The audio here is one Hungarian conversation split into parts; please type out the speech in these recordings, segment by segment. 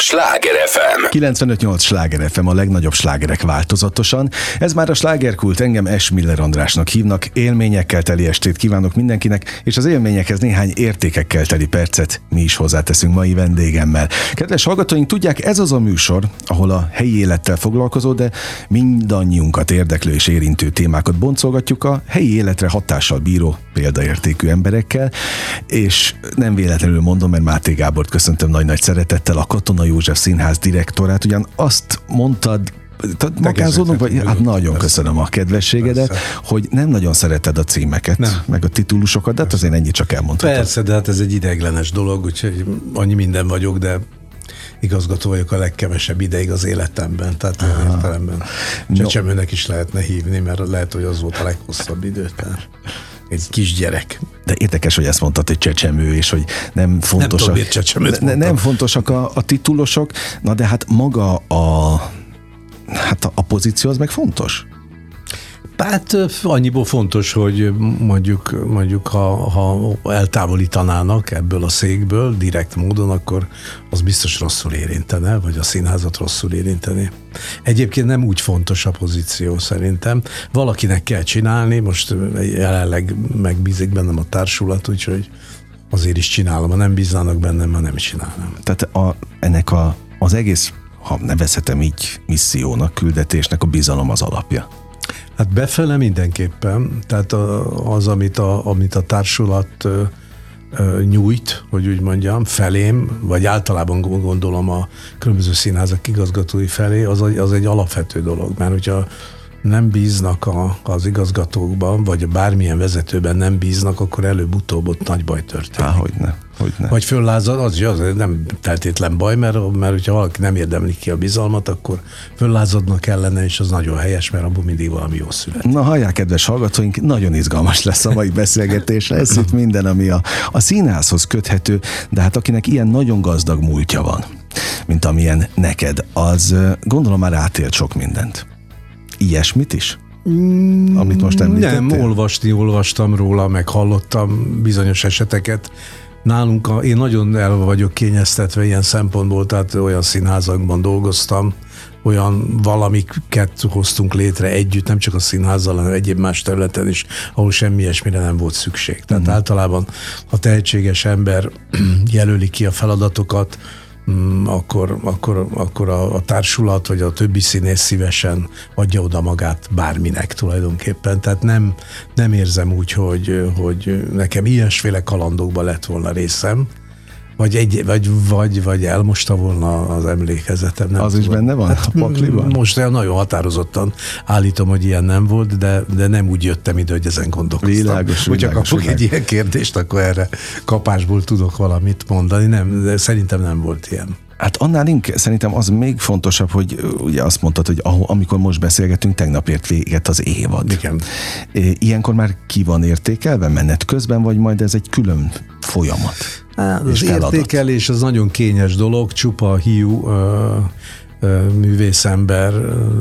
Sláger FM. 95-8 Sláger FM a legnagyobb slágerek változatosan. Ez már a slágerkult, engem S. Miller Andrásnak hívnak. Élményekkel teli estét kívánok mindenkinek, és az élményekhez néhány értékekkel teli percet mi is hozzáteszünk mai vendégemmel. Kedves hallgatóink, tudják, ez az a műsor, ahol a helyi élettel foglalkozó, de mindannyiunkat érdeklő és érintő témákat boncolgatjuk a helyi életre hatással bíró példaértékű emberekkel, és nem véletlenül mondom, mert Máté Gábort köszöntöm nagy-nagy szeretettel, a Katona József Színház direktorát, ugyan azt mondtad, magázódunk, vagy? Hát nagyon persze. köszönöm a kedvességedet, persze. hogy nem nagyon szereted a címeket, nem. meg a titulusokat, de hát azért ennyi csak elmondhatod. Persze, de hát ez egy ideiglenes dolog, úgyhogy annyi minden vagyok, de igazgató vagyok a legkevesebb ideig az életemben, tehát Aha. értelemben csecsemőnek no. is lehetne hívni, mert lehet, hogy az volt a leghosszabb idő. Tehát egy kisgyerek. De érdekes, hogy ezt mondtad, hogy csecsemő, és hogy nem fontosak, nem, tudom, ne, nem fontosak a, a titulosok, na de hát maga a, hát a, a pozíció az meg fontos. Hát annyiból fontos, hogy mondjuk, mondjuk ha, ha eltávolítanának ebből a székből direkt módon, akkor az biztos rosszul érintene, vagy a színházat rosszul érinteni. Egyébként nem úgy fontos a pozíció szerintem. Valakinek kell csinálni, most jelenleg megbízik bennem a társulat, úgyhogy azért is csinálom. Ha nem bíznának bennem, ma nem csinálom. Tehát a, ennek a, az egész, ha nevezhetem így missziónak, küldetésnek a bizalom az alapja. Hát befele mindenképpen, tehát az, amit a, amit a társulat nyújt, hogy úgy mondjam, felém, vagy általában gondolom a különböző színházak igazgatói felé, az, az egy alapvető dolog, mert hogyha nem bíznak a, az igazgatókban, vagy bármilyen vezetőben nem bíznak, akkor előbb-utóbb ott nagy baj történik. Há, hogy ne. Hogy ne. Vagy föllázad, az, az nem feltétlen baj, mert, mert hogyha valaki nem érdemli ki a bizalmat, akkor föllázadnak ellene, és az nagyon helyes, mert abból mindig valami jó szület. Na hallják, kedves hallgatóink, nagyon izgalmas lesz a mai beszélgetés. Ez itt minden, ami a, a színházhoz köthető, de hát akinek ilyen nagyon gazdag múltja van, mint amilyen neked, az gondolom már átélt sok mindent ilyesmit is? Mm, Amit most említettél? Nem, olvasni olvastam róla, meg hallottam bizonyos eseteket. Nálunk, a, én nagyon el vagyok kényeztetve ilyen szempontból, tehát olyan színházakban dolgoztam, olyan valamiket hoztunk létre együtt, nem csak a színházzal, hanem egyéb más területen is, ahol semmi ilyesmire nem volt szükség. Tehát mm. általában a tehetséges ember jelöli ki a feladatokat, akkor, akkor, akkor a, a társulat vagy a többi színész szívesen adja oda magát bárminek tulajdonképpen. Tehát nem, nem érzem úgy, hogy, hogy nekem ilyesféle kalandokban lett volna részem, vagy, egy, vagy, vagy, vagy elmosta volna az emlékezetem. Nem az tudom. is benne van hát, a pakliban? Most nagyon határozottan állítom, hogy ilyen nem volt, de, de nem úgy jöttem ide, hogy ezen gondolkoztam. Világos, Hogyha kapok világos. egy ilyen kérdést, akkor erre kapásból tudok valamit mondani. Nem, de szerintem nem volt ilyen. Hát annál inkább szerintem az még fontosabb, hogy ugye azt mondtad, hogy amikor most beszélgetünk, tegnap ért véget az évad. Igen. Ilyenkor már ki van értékelve menet közben, vagy majd ez egy külön folyamat? Hát, az értékelés az nagyon kényes dolog, csupa hiú művészember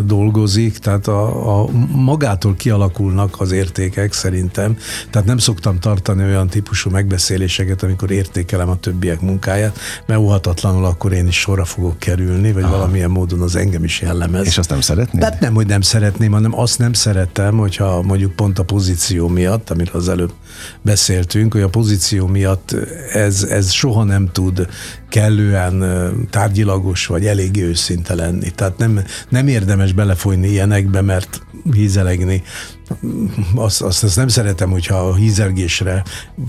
dolgozik, tehát a, a magától kialakulnak az értékek szerintem. Tehát nem szoktam tartani olyan típusú megbeszéléseket, amikor értékelem a többiek munkáját, mert óhatatlanul akkor én is sorra fogok kerülni, vagy Aha. valamilyen módon az engem is jellemez. És azt nem szeretném? Tehát nem, hogy nem szeretném, hanem azt nem szeretem, hogyha mondjuk pont a pozíció miatt, amiről az előbb beszéltünk, hogy a pozíció miatt ez, ez soha nem tud kellően tárgyilagos vagy elég őszinte lenni. Tehát nem, nem érdemes belefolyni ilyenekbe, mert hízelegni. Azt, azt, azt nem szeretem, hogyha a hízelgésre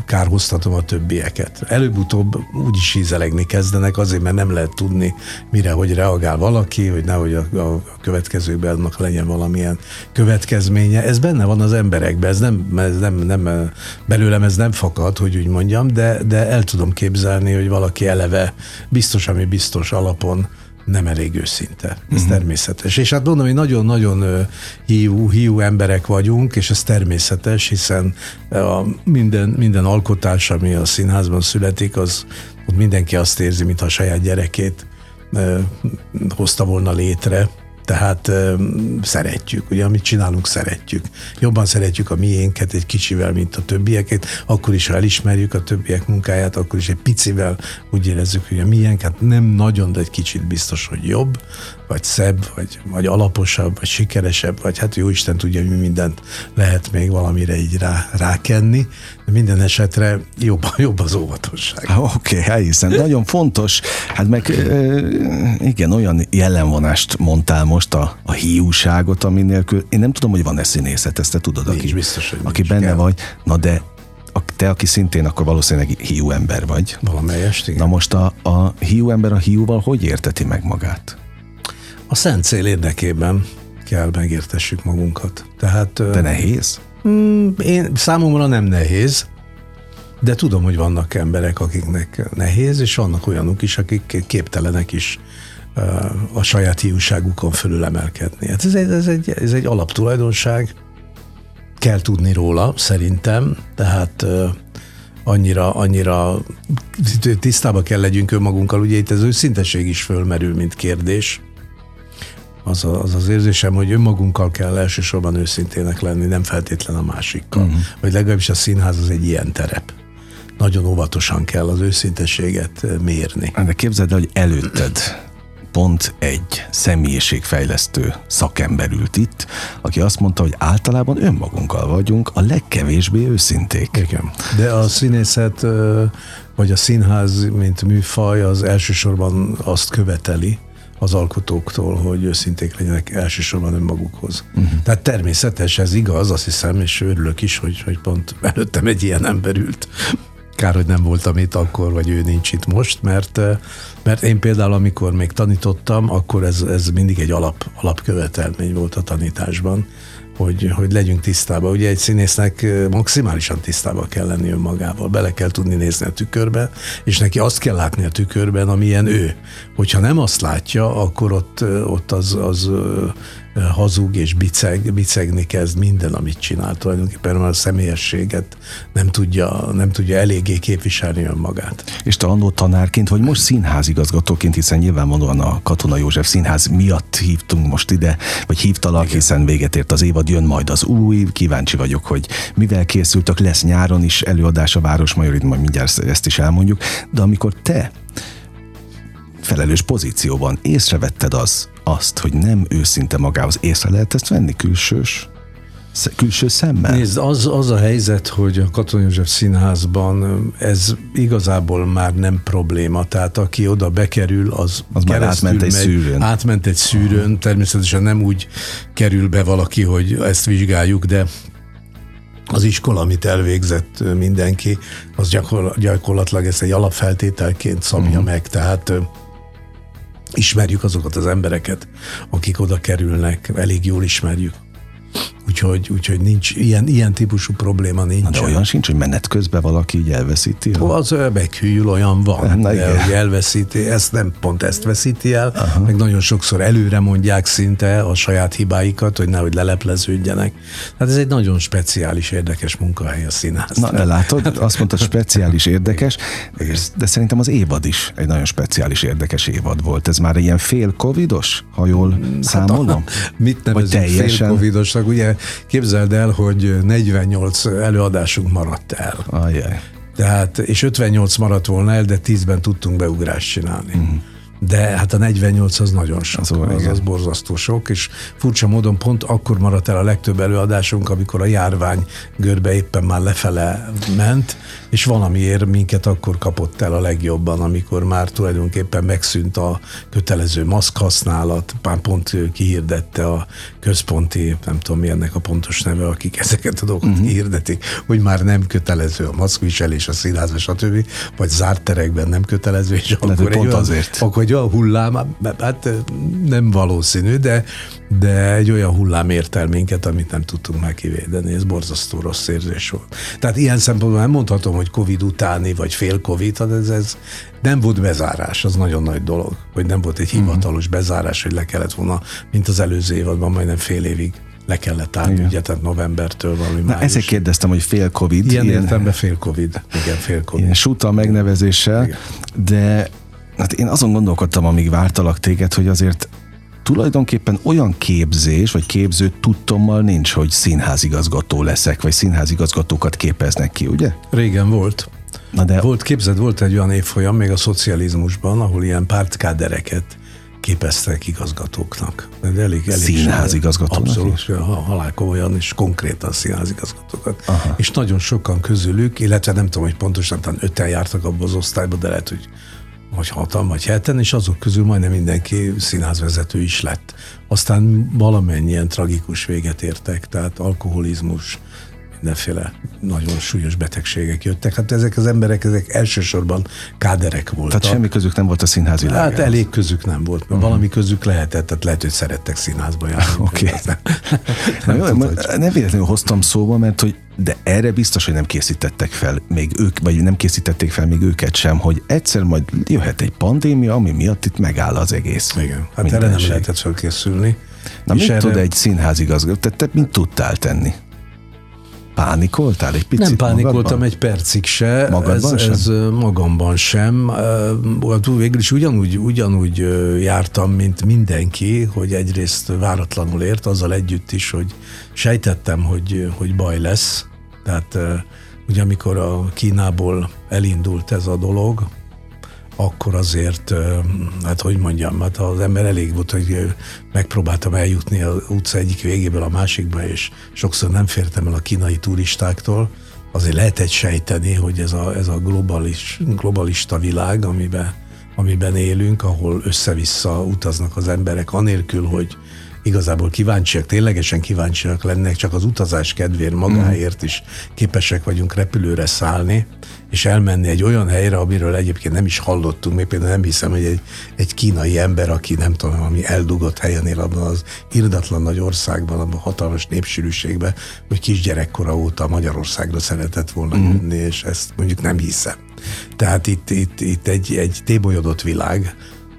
kárhoztatom a többieket. Előbb-utóbb úgyis hízelegni kezdenek, azért, mert nem lehet tudni, mire, hogy reagál valaki, hogy nehogy a, a következőkben annak legyen valamilyen következménye. Ez benne van az emberekben, ez nem, ez nem, nem belőlem ez nem fakad, hogy úgy mondjam, de, de el tudom képzelni, hogy valaki eleve biztos, ami biztos alapon nem elég őszinte. Ez uh-huh. természetes. És hát mondom, hogy nagyon-nagyon hiú, hiú emberek vagyunk, és ez természetes, hiszen a minden, minden alkotás, ami a színházban születik, az ott mindenki azt érzi, mintha a saját gyerekét hozta volna létre, Tehát szeretjük, ugye amit csinálunk, szeretjük. Jobban szeretjük a miénket egy kicsivel, mint a többieket, akkor is, ha elismerjük a többiek munkáját, akkor is egy picivel úgy érezzük, hogy a miénket nem nagyon, de egy kicsit biztos, hogy jobb, vagy szebb, vagy, vagy alaposabb, vagy sikeresebb, vagy hát jó Isten tudja, hogy mi mindent lehet még valamire így rá, rákenni, de minden esetre jobb, jobb az óvatosság. Oké, okay, hiszen nagyon fontos, hát meg igen, olyan jellemvonást mondtál most a, a hiúságot, ami nélkül, én nem tudom, hogy van-e színészet, ezt te tudod, nincs, aki, biztos, hogy aki nincs, benne kell. vagy, na de te, aki szintén akkor valószínűleg hiú ember vagy. Valamelyest, igen. Na most a, a hiú ember a hiúval hogy érteti meg magát? A szent cél érdekében kell megértessük magunkat. Tehát, De nehéz? Mm, én, számomra nem nehéz, de tudom, hogy vannak emberek, akiknek nehéz, és vannak olyanok is, akik képtelenek is a saját hiúságukon fölül emelkedni. Hát ez egy, ez, egy, ez egy alaptulajdonság, kell tudni róla, szerintem, tehát annyira, annyira tisztába kell legyünk önmagunkkal, ugye itt az őszinteség is fölmerül, mint kérdés, az, a, az az érzésem, hogy önmagunkkal kell elsősorban őszintének lenni, nem feltétlen a másikkal. Uh-huh. Vagy legalábbis a színház az egy ilyen terep. Nagyon óvatosan kell az őszintességet mérni. De képzeld el, hogy előtted pont egy személyiségfejlesztő szakember ült itt, aki azt mondta, hogy általában önmagunkkal vagyunk a legkevésbé őszinték. Igen. De a színészet, vagy a színház, mint műfaj, az elsősorban azt követeli, az alkotóktól, hogy őszinték legyenek elsősorban önmagukhoz. Uh-huh. Tehát természetes, ez igaz, azt hiszem, és örülök is, hogy, hogy pont előttem egy ilyen ember ült. Kár, hogy nem voltam itt akkor, vagy ő nincs itt most, mert, mert én például, amikor még tanítottam, akkor ez, ez mindig egy alap, alapkövetelmény volt a tanításban, hogy, hogy legyünk tisztában. Ugye egy színésznek maximálisan tisztában kell lenni önmagával, bele kell tudni nézni a tükörbe, és neki azt kell látni a tükörben, amilyen ő. Hogyha nem azt látja, akkor ott, ott az, az hazug és biceg, bicegni kezd minden, amit csinál. Tulajdonképpen már a személyességet nem tudja, nem tudja eléggé képviselni önmagát. És te annó tanárként, vagy most színházigazgatóként, hiszen nyilvánvalóan a Katona József Színház miatt hívtunk most ide, vagy hívtalak, Igen. hiszen véget ért az évad, jön majd az új, kíváncsi vagyok, hogy mivel készültek, lesz nyáron is előadás a Városmajorit, majd mindjárt ezt is elmondjuk, de amikor te felelős pozícióban észrevetted az, azt, hogy nem őszinte magához, észre lehet ezt venni külsős? külső szemmel? Nézd, az, az a helyzet, hogy a Katona József Színházban ez igazából már nem probléma. Tehát aki oda bekerül, az, az már átment egy megy, szűrőn. Átment egy szűrőn, természetesen nem úgy kerül be valaki, hogy ezt vizsgáljuk, de az iskola, amit elvégzett mindenki, az gyakor, gyakorlatilag ezt egy alapfeltételként szabja uh-huh. meg. Tehát ismerjük azokat az embereket, akik oda kerülnek, elég jól ismerjük. Úgyhogy, úgyhogy nincs, ilyen, ilyen típusú probléma nincs. Na de olyan sincs, hogy menet közben valaki így elveszíti? Ha? Az meghűl, olyan van, Na, de hogy elveszíti, ezt nem pont ezt veszíti el, Aha. meg nagyon sokszor előre mondják szinte a saját hibáikat, hogy nehogy lelepleződjenek. Hát ez egy nagyon speciális, érdekes munkahely a színház. Na, de látod, azt mondta, speciális, érdekes, de szerintem az évad is egy nagyon speciális, érdekes évad volt. Ez már ilyen fél covidos, ha jól hát számolom? Hát, mit nevezünk fél covidosnak? Ugye képzeld el, hogy 48 előadásunk maradt el. Ajaj. Tehát, és 58 maradt volna el, de 10-ben tudtunk beugrást csinálni. Uh-huh de hát a 48 az nagyon sok, az, az, az borzasztó sok, és furcsa módon pont akkor maradt el a legtöbb előadásunk, amikor a járvány görbe éppen már lefele ment, és valamiért minket akkor kapott el a legjobban, amikor már tulajdonképpen megszűnt a kötelező maszk használat, már pont kihirdette a központi, nem tudom mi ennek a pontos neve, akik ezeket a dolgokat uh-huh. kihirdetik, hogy már nem kötelező a maszkviselés a színházban, stb. vagy zárt terekben nem kötelező, és akkor pont olyan, azért. Akkor egy olyan hullám, hát nem valószínű, de, de egy olyan hullám ért el minket, amit nem tudtunk meg kivédeni. Ez borzasztó rossz érzés volt. Tehát ilyen szempontból nem mondhatom, hogy Covid utáni, vagy fél Covid, hát ez, ez nem volt bezárás, az nagyon nagy dolog, hogy nem volt egy hivatalos bezárás, hogy le kellett volna, mint az előző évadban, majdnem fél évig le kellett állni, ugye, tehát novembertől valami Na, ezért kérdeztem, hogy fél Covid. Ilyen, ilyen értelemben fél Covid. Igen, fél Covid. Ilyen suta megnevezéssel, Igen. de hát én azon gondolkodtam, amíg vártalak téged, hogy azért tulajdonképpen olyan képzés, vagy képző tudtommal nincs, hogy színházigazgató leszek, vagy színházigazgatókat képeznek ki, ugye? Régen volt. Na de... Volt, képzeld, volt egy olyan évfolyam még a szocializmusban, ahol ilyen pártkádereket képeztek igazgatóknak. De elég, elég színházigazgatónak Abszolút, halál komolyan, és konkrétan színházigazgatókat. Aha. És nagyon sokan közülük, illetve nem tudom, hogy pontosan, talán öten jártak abban az osztályba, de lehet, hogy vagy hatan, vagy heten, és azok közül majdnem mindenki színházvezető is lett. Aztán valamennyien tragikus véget értek, tehát alkoholizmus, mindenféle nagyon súlyos betegségek jöttek. Hát ezek az emberek, ezek elsősorban káderek voltak. Tehát semmi közük nem volt a színház világához. Hát elég közük nem volt. Uh-huh. Valami közük lehetett, tehát lehet, hogy szerettek színházba járni. Oké. Okay. nem, nem, nem véletlenül hoztam szóba, mert hogy de erre biztos, hogy nem készítettek fel még ők, vagy nem készítették fel még őket sem, hogy egyszer majd jöhet egy pandémia, ami miatt itt megáll az egész. Igen, hát erre nem lehetett felkészülni. Na mit erre... tud egy színházigazgató? Te, te mit tudtál tenni? Pánikoltál egy picit Nem pánikoltam magadban? egy percig se. Magadban ez, sem? Ez magamban sem. Végül is ugyanúgy, ugyanúgy jártam, mint mindenki, hogy egyrészt váratlanul ért, azzal együtt is, hogy sejtettem, hogy, hogy baj lesz. Tehát ugye amikor a Kínából elindult ez a dolog, akkor azért, hát hogy mondjam, hát az ember elég volt, hogy megpróbáltam eljutni az utca egyik végéből a másikba, és sokszor nem fértem el a kínai turistáktól, azért lehet egy sejteni, hogy ez a, ez a globalis, globalista világ, amiben, amiben élünk, ahol össze-vissza utaznak az emberek, anélkül, hogy igazából kíváncsiak, ténylegesen kíváncsiak lennek, csak az utazás kedvéért magáért is képesek vagyunk repülőre szállni, és elmenni egy olyan helyre, amiről egyébként nem is hallottunk, még például nem hiszem, hogy egy, egy kínai ember, aki nem tudom, ami eldugott helyen él abban az irdatlan nagy országban, abban a hatalmas népsűrűségben, hogy kisgyerekkora óta Magyarországra szeretett volna mm. jönni, és ezt mondjuk nem hiszem. Tehát itt, itt, itt egy, egy tébolyodott világ,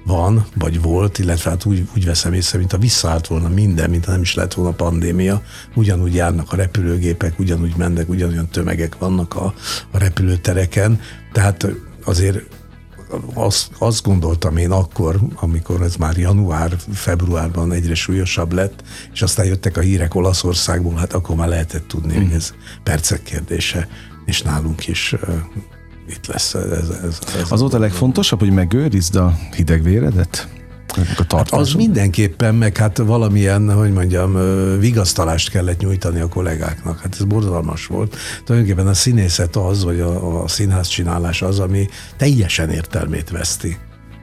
van, vagy volt, illetve hát úgy, úgy veszem észre, mint a visszaállt volna minden, mint ha nem is lett volna pandémia. Ugyanúgy járnak a repülőgépek, ugyanúgy mennek, ugyanolyan tömegek vannak a, a repülőtereken. Tehát azért azt, azt gondoltam én akkor, amikor ez már január, februárban egyre súlyosabb lett, és aztán jöttek a hírek Olaszországból, hát akkor már lehetett tudni, mm. hogy ez percek kérdése, és nálunk is itt lesz ez. ez, ez az volt a legfontosabb, hogy megőrizd a hideg véredet? A hát az mindenképpen, meg hát valamilyen, hogy mondjam, vigasztalást kellett nyújtani a kollégáknak. Hát ez borzalmas volt. Tulajdonképpen a színészet az, vagy a, a színház csinálás az, ami teljesen értelmét veszti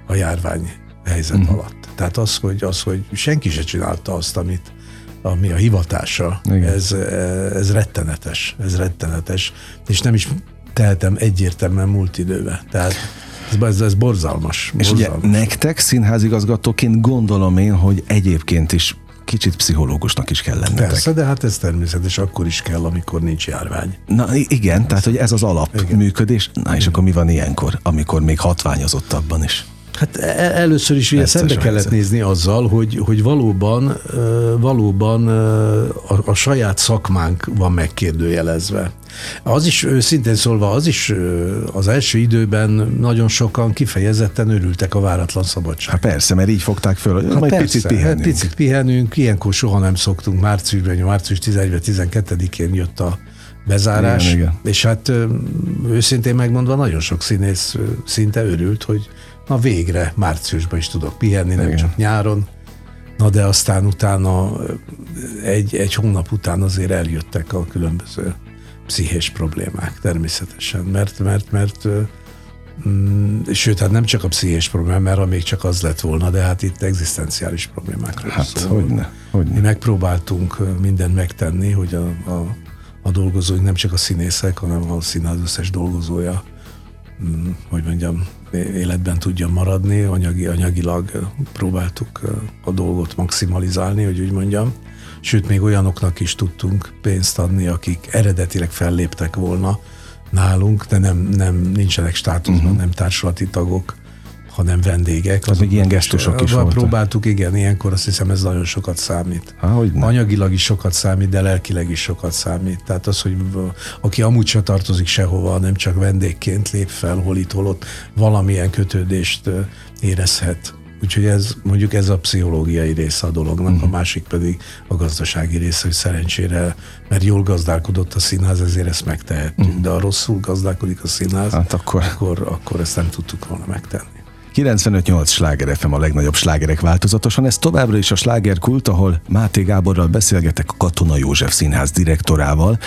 a járvány helyzet uh-huh. alatt. Tehát az, hogy, az, hogy senki se csinálta azt, amit, ami a hivatása, ez, ez rettenetes, ez rettenetes, és nem is tehetem egyértelműen múlt időbe. Tehát ez, ez borzalmas. És borzalmas. ugye nektek színházigazgatóként gondolom én, hogy egyébként is kicsit pszichológusnak is kell lennetek. Persze, de hát ez természetes, akkor is kell, amikor nincs járvány. Na igen, ez. tehát hogy ez az alapműködés. Na és igen. akkor mi van ilyenkor, amikor még hatványozottabban is? Hát e, e, először is ugye szembe kellett helyzet. nézni azzal, hogy, hogy valóban, valóban a, a saját szakmánk van megkérdőjelezve. Az is, őszintén szólva, az is az első időben nagyon sokan kifejezetten örültek a váratlan szabadság. Hát persze, mert így fogták föl, hogy hát majd persze, picit pihenünk. Hát picit pihenünk, ilyenkor soha nem szoktunk. Márciusban, március 11-12-én jött a bezárás, igen, igen. és hát őszintén megmondva nagyon sok színész szinte örült, hogy na végre márciusban is tudok pihenni, nem Igen. csak nyáron. Na de aztán utána, egy, egy hónap után azért eljöttek a különböző pszichés problémák természetesen, mert, mert, mert mm, sőt, hát nem csak a pszichés problémák, mert még csak az lett volna, de hát itt egzisztenciális problémákról Hát, szól. hogyne, hogyne. Mi megpróbáltunk mindent megtenni, hogy a, a, a dolgozóink, nem csak a színészek, hanem a színház összes dolgozója hogy mondjam, életben tudjon maradni, anyagi, anyagilag próbáltuk a dolgot maximalizálni, hogy úgy mondjam. Sőt, még olyanoknak is tudtunk pénzt adni, akik eredetileg felléptek volna nálunk, de nem, nem nincsenek státuszban, uh-huh. nem társulati tagok, hanem vendégek. Az még ilyen gesztusok is voltak. Próbáltuk, igen, ilyenkor azt hiszem ez nagyon sokat számít. Há, hogy Anyagilag is sokat számít, de lelkileg is sokat számít. Tehát az, hogy aki amúgy se tartozik sehova, nem csak vendégként lép fel, hol itt, hol ott, valamilyen kötődést érezhet Úgyhogy ez mondjuk ez a pszichológiai része a dolognak, uh-huh. a másik pedig a gazdasági része, hogy szerencsére, mert jól gazdálkodott a színház, ezért ezt megtehetjük, uh-huh. de ha rosszul gazdálkodik a színház, hát akkor... Akkor, akkor ezt nem tudtuk volna megtenni. 95-8 sláger FM a legnagyobb slágerek változatosan. Ez továbbra is a slágerkult, ahol Máté Gáborral beszélgetek a Katona József Színház direktorával,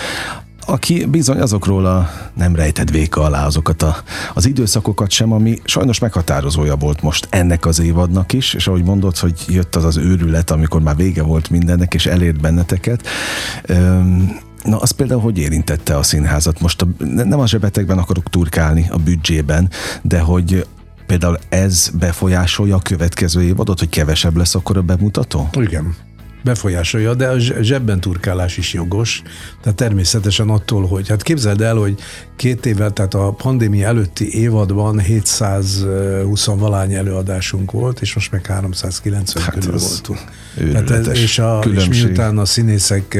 aki bizony azokról a nem rejtett véka alá azokat a, az időszakokat sem, ami sajnos meghatározója volt most ennek az évadnak is, és ahogy mondod, hogy jött az az őrület, amikor már vége volt mindennek, és elért benneteket. Üm, Na, az például hogy érintette a színházat? Most a, nem a zsebetekben akarok turkálni, a büdzsében, de hogy például ez befolyásolja a következő évadot, hogy kevesebb lesz akkor a bemutató? Igen befolyásolja, de a zsebben turkálás is jogos. Tehát természetesen attól, hogy hát képzeld el, hogy két évvel, tehát a pandémia előtti évadban 720 valány előadásunk volt, és most meg 390 hát körül voltunk. Tehát ez, és, a, és miután a színészek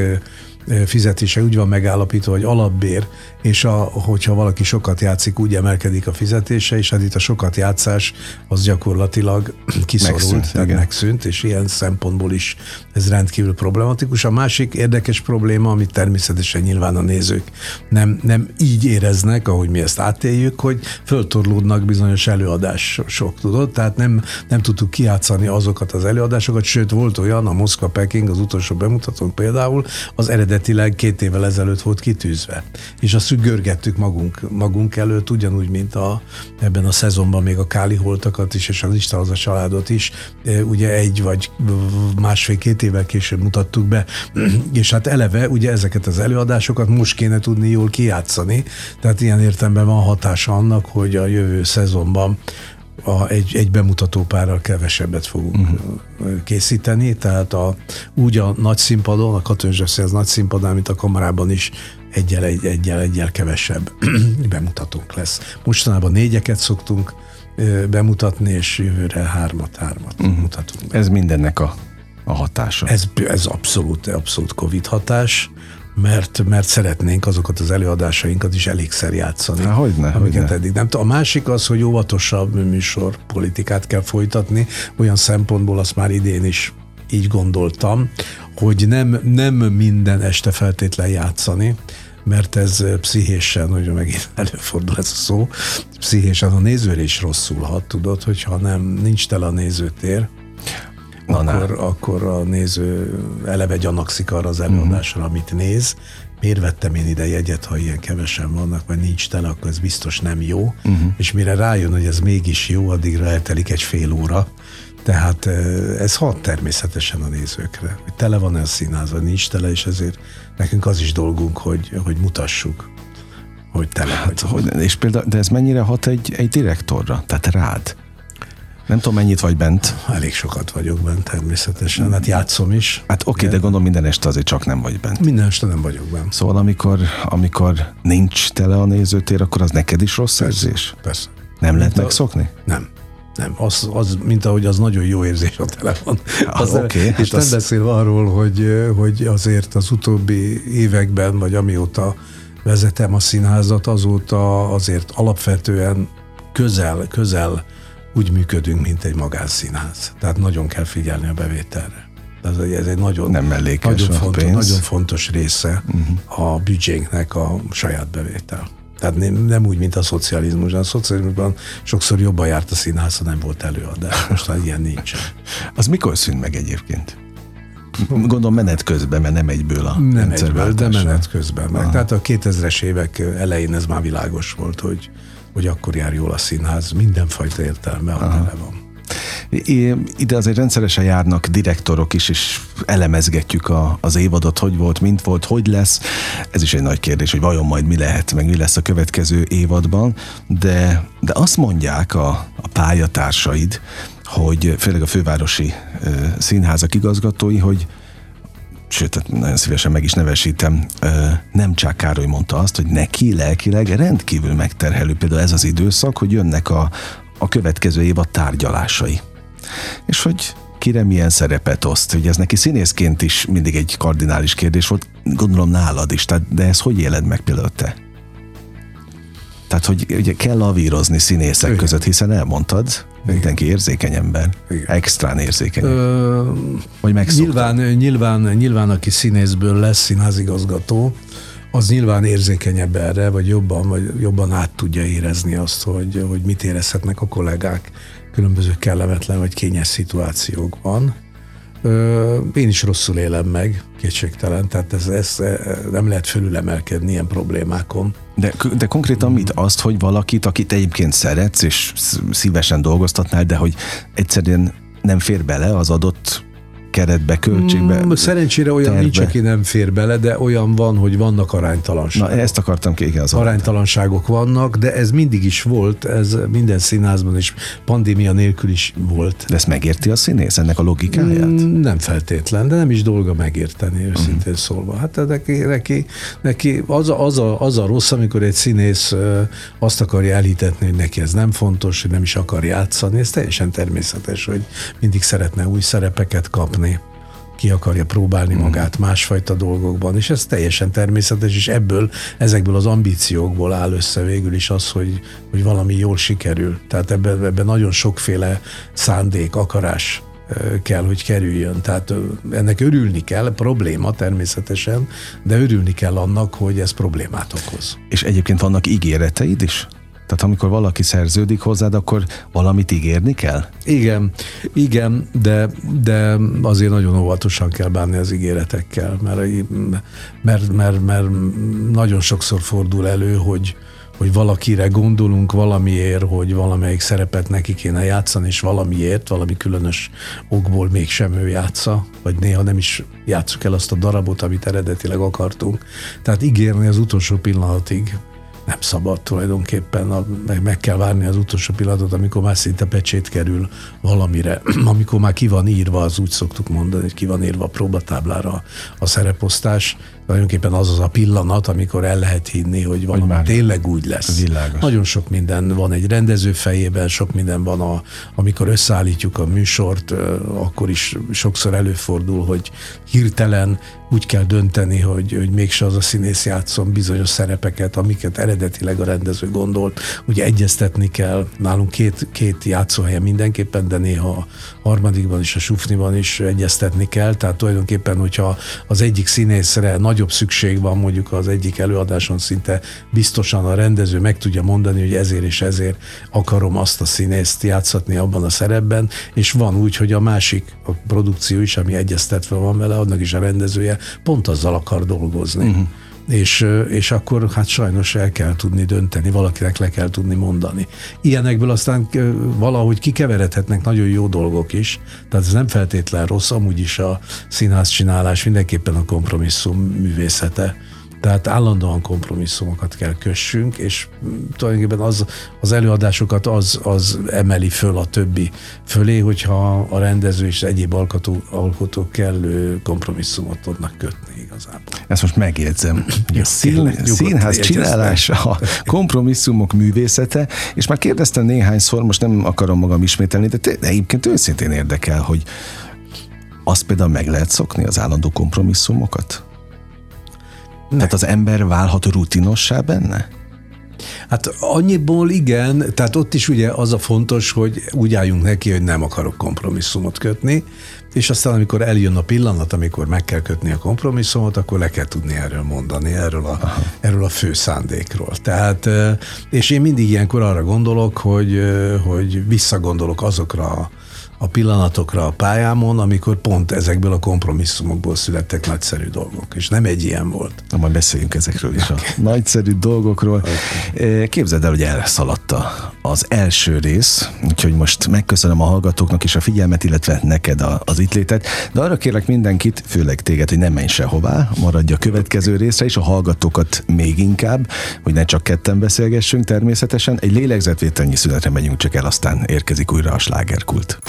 fizetése úgy van megállapítva, hogy alapbér, és a, hogyha valaki sokat játszik, úgy emelkedik a fizetése, és hát itt a sokat játszás az gyakorlatilag kiszorult, megszűnt, tehát igen. megszűnt, és ilyen szempontból is ez rendkívül problematikus. A másik érdekes probléma, amit természetesen nyilván a nézők nem, nem így éreznek, ahogy mi ezt átéljük, hogy föltorlódnak bizonyos előadások, tudod? Tehát nem, nem tudtuk kiátszani azokat az előadásokat, sőt volt olyan, a Moszkva Peking, az utolsó bemutatón például, az eredetileg két évvel ezelőtt volt kitűzve. És azt görgettük magunk, magunk előtt, ugyanúgy, mint a, ebben a szezonban még a Káli holtakat is, és az Isten a családot is, ugye egy vagy másfél-két évvel később mutattuk be, és hát eleve ugye ezeket az előadásokat most kéne tudni jól kijátszani, tehát ilyen értemben van hatása annak, hogy a jövő szezonban a, egy, egy bemutató párral kevesebbet fogunk uh-huh. készíteni, tehát a, úgy a nagy színpadon, a Katonzsef az nagy színpadon, mint a kamarában is egyel, egy, egyel, egyel kevesebb bemutatónk lesz. Mostanában négyeket szoktunk bemutatni, és jövőre hármat, hármat uh-huh. mutatunk be. Ez mindennek a, a hatása. Ez, ez abszolút, abszolút Covid hatás mert, mert szeretnénk azokat az előadásainkat is elégszer játszani. Há, hogyne, amiket hogyne. eddig nem. A másik az, hogy óvatosabb műsor politikát kell folytatni, olyan szempontból azt már idén is így gondoltam, hogy nem, nem minden este feltétlen játszani, mert ez pszichésen, hogy megint előfordul ez a szó, pszichésen a nézőre is rosszulhat, tudod, hogyha nem, nincs tele a nézőtér, Na, akkor, akkor a néző eleve gyanakszik arra az előadásra, uh-huh. amit néz. Miért vettem én ide jegyet, ha ilyen kevesen vannak, vagy nincs tele, akkor ez biztos nem jó. Uh-huh. És mire rájön, hogy ez mégis jó, addigra eltelik egy fél óra. Tehát ez hat természetesen a nézőkre. Hogy tele van ez a színház, vagy nincs tele, és ezért nekünk az is dolgunk, hogy, hogy mutassuk, hogy tele hát, hogy, És például, de ez mennyire hat egy, egy direktorra? Tehát rád? Nem tudom, mennyit vagy bent. Elég sokat vagyok bent természetesen, hát játszom is. Hát oké, okay, de gondolom minden este azért csak nem vagy bent. Minden este nem vagyok bent. Szóval amikor, amikor nincs tele a nézőtér, akkor az neked is rossz persze, érzés? Persze. Nem lehet a... megszokni? Nem. Nem, az, az, mint ahogy az nagyon jó érzés a telefon. Ah, az, okay, és hát nem az... beszélve arról, hogy, hogy azért az utóbbi években, vagy amióta vezetem a színházat, azóta azért alapvetően közel, közel úgy működünk, mint egy magánszínház. Tehát nagyon kell figyelni a bevételre. Ez, ez egy nagyon, nem mellékes nagyon, fontos, pénz. nagyon fontos része uh-huh. a büdzsénknek a saját bevétel. Tehát nem, nem úgy, mint a szocializmus. A szocializmusban sokszor jobban járt a színház, ha nem volt előadás. Most már ilyen nincs. Az mikor szűnt meg egyébként? Gondolom menet közben, mert nem egyből a Nem egyből, de menet közben meg. Aha. Tehát a 2000-es évek elején ez már világos volt, hogy hogy akkor jár jól a színház, mindenfajta értelme, tele van. Ide azért rendszeresen járnak direktorok is, és elemezgetjük a, az évadot, hogy volt, mint volt, hogy lesz. Ez is egy nagy kérdés, hogy vajon majd mi lehet, meg mi lesz a következő évadban, de, de azt mondják a, a pályatársaid, hogy főleg a fővárosi ö, színházak igazgatói, hogy sőt, nagyon szívesen meg is nevesítem, nem csak Károly mondta azt, hogy neki lelkileg rendkívül megterhelő például ez az időszak, hogy jönnek a, a következő évad tárgyalásai. És hogy kire milyen szerepet oszt. Ugye ez neki színészként is mindig egy kardinális kérdés volt, gondolom nálad is, tehát, de ez hogy éled meg például te? Tehát, hogy ugye kell lavírozni színészek Igen. között, hiszen elmondtad, Mindenki érzékeny ember. Igen. Extrán érzékeny. Ö, Vagy nyilván, nyilván, nyilván, aki színészből lesz színházigazgató, az nyilván érzékenyebb erre, vagy jobban, vagy jobban át tudja érezni azt, hogy, hogy mit érezhetnek a kollégák különböző kellemetlen vagy kényes szituációkban. Én is rosszul élem meg, kétségtelen, tehát ez, ez e, nem lehet fölülemelkedni ilyen problémákon. De, de konkrétan mit? Azt, hogy valakit, akit egyébként szeretsz, és szívesen dolgoztatnál, de hogy egyszerűen nem fér bele az adott keretbe, költségbe. Mm, szerencsére olyan terve. nincs, aki nem fér bele, de olyan van, hogy vannak aránytalanságok. Na, ezt akartam ki, igen. Az aránytalanságok vannak, de ez mindig is volt, ez minden színházban is, pandémia nélkül is volt. De ezt megérti a színész, ennek a logikáját? Mm, nem feltétlen, de nem is dolga megérteni, őszintén mm. szólva. Hát neki, neki, neki az, a, az, a, az a rossz, amikor egy színész azt akarja elhitetni, hogy neki ez nem fontos, hogy nem is akar játszani, ez teljesen természetes, hogy mindig szeretne új szerepeket kapni, akarni, ki akarja próbálni mm. magát másfajta dolgokban, és ez teljesen természetes, és ebből, ezekből az ambíciókból áll össze végül is az, hogy, hogy valami jól sikerül. Tehát ebben, ebben nagyon sokféle szándék, akarás kell, hogy kerüljön. Tehát ennek örülni kell, probléma természetesen, de örülni kell annak, hogy ez problémát okoz. És egyébként vannak ígéreteid is? Tehát amikor valaki szerződik hozzád, akkor valamit ígérni kell? Igen, igen, de, de azért nagyon óvatosan kell bánni az ígéretekkel, mert, mert, mert, mert nagyon sokszor fordul elő, hogy, hogy valakire gondolunk valamiért, hogy valamelyik szerepet neki kéne játszani, és valamiért, valami különös okból mégsem ő játsza, vagy néha nem is játsszuk el azt a darabot, amit eredetileg akartunk. Tehát ígérni az utolsó pillanatig nem szabad tulajdonképpen, a, meg, meg kell várni az utolsó pillanatot, amikor már szinte pecsét kerül valamire, amikor már ki van írva, az úgy szoktuk mondani, hogy ki van írva a próbatáblára a szereposztás, tulajdonképpen az az a pillanat, amikor el lehet hinni, hogy valami hogy tényleg úgy lesz. Világos. Nagyon sok minden van egy rendező fejében, sok minden van, a, amikor összeállítjuk a műsort, akkor is sokszor előfordul, hogy hirtelen úgy kell dönteni, hogy, hogy mégse az a színész játszom bizonyos szerepeket, amiket eredetileg a rendező gondolt. Ugye egyeztetni kell, nálunk két, két játszóhelye mindenképpen, de néha a harmadikban is, a sufniban is egyeztetni kell, tehát tulajdonképpen, hogyha az egyik színészre nagyobb szükség van mondjuk az egyik előadáson szinte biztosan a rendező meg tudja mondani, hogy ezért és ezért akarom azt a színészt játszatni abban a szerepben, és van úgy, hogy a másik a produkció is, ami egyeztetve van vele, annak is a rendezője pont azzal akar dolgozni. Uh-huh és, és akkor hát sajnos el kell tudni dönteni, valakinek le kell tudni mondani. Ilyenekből aztán valahogy kikeveredhetnek nagyon jó dolgok is, tehát ez nem feltétlen rossz, amúgy is a színház csinálás mindenképpen a kompromisszum művészete tehát állandóan kompromisszumokat kell kössünk, és tulajdonképpen az, az előadásokat az, az emeli föl a többi fölé, hogyha a rendező és egyéb alkotó, alkotók kellő kompromisszumot tudnak kötni igazából. Ezt most megjegyzem. A szín, színház csinálása, a kompromisszumok művészete, és már kérdeztem néhányszor, most nem akarom magam ismételni, de, de egyébként őszintén érdekel, hogy azt például meg lehet szokni az állandó kompromisszumokat? Ne. Tehát az ember válhat rutinossá benne? Hát annyiból igen, tehát ott is ugye az a fontos, hogy úgy álljunk neki, hogy nem akarok kompromisszumot kötni, és aztán amikor eljön a pillanat, amikor meg kell kötni a kompromisszumot, akkor le kell tudni erről mondani, erről a, erről a fő szándékról. Tehát, és én mindig ilyenkor arra gondolok, hogy, hogy visszagondolok azokra a pillanatokra a pályámon, amikor pont ezekből a kompromisszumokból születtek nagyszerű dolgok, és nem egy ilyen volt. Na, majd beszéljünk ezekről is, a nagyszerű dolgokról. Képzeld el, hogy elszaladta az első rész, úgyhogy most megköszönöm a hallgatóknak is a figyelmet, illetve neked a, az itt létet, de arra kérlek mindenkit, főleg téged, hogy nem menj sehová, maradj a következő részre, és a hallgatókat még inkább, hogy ne csak ketten beszélgessünk természetesen. Egy lélegzetvételnyi szünetre megyünk csak el, aztán érkezik újra a slágerkult.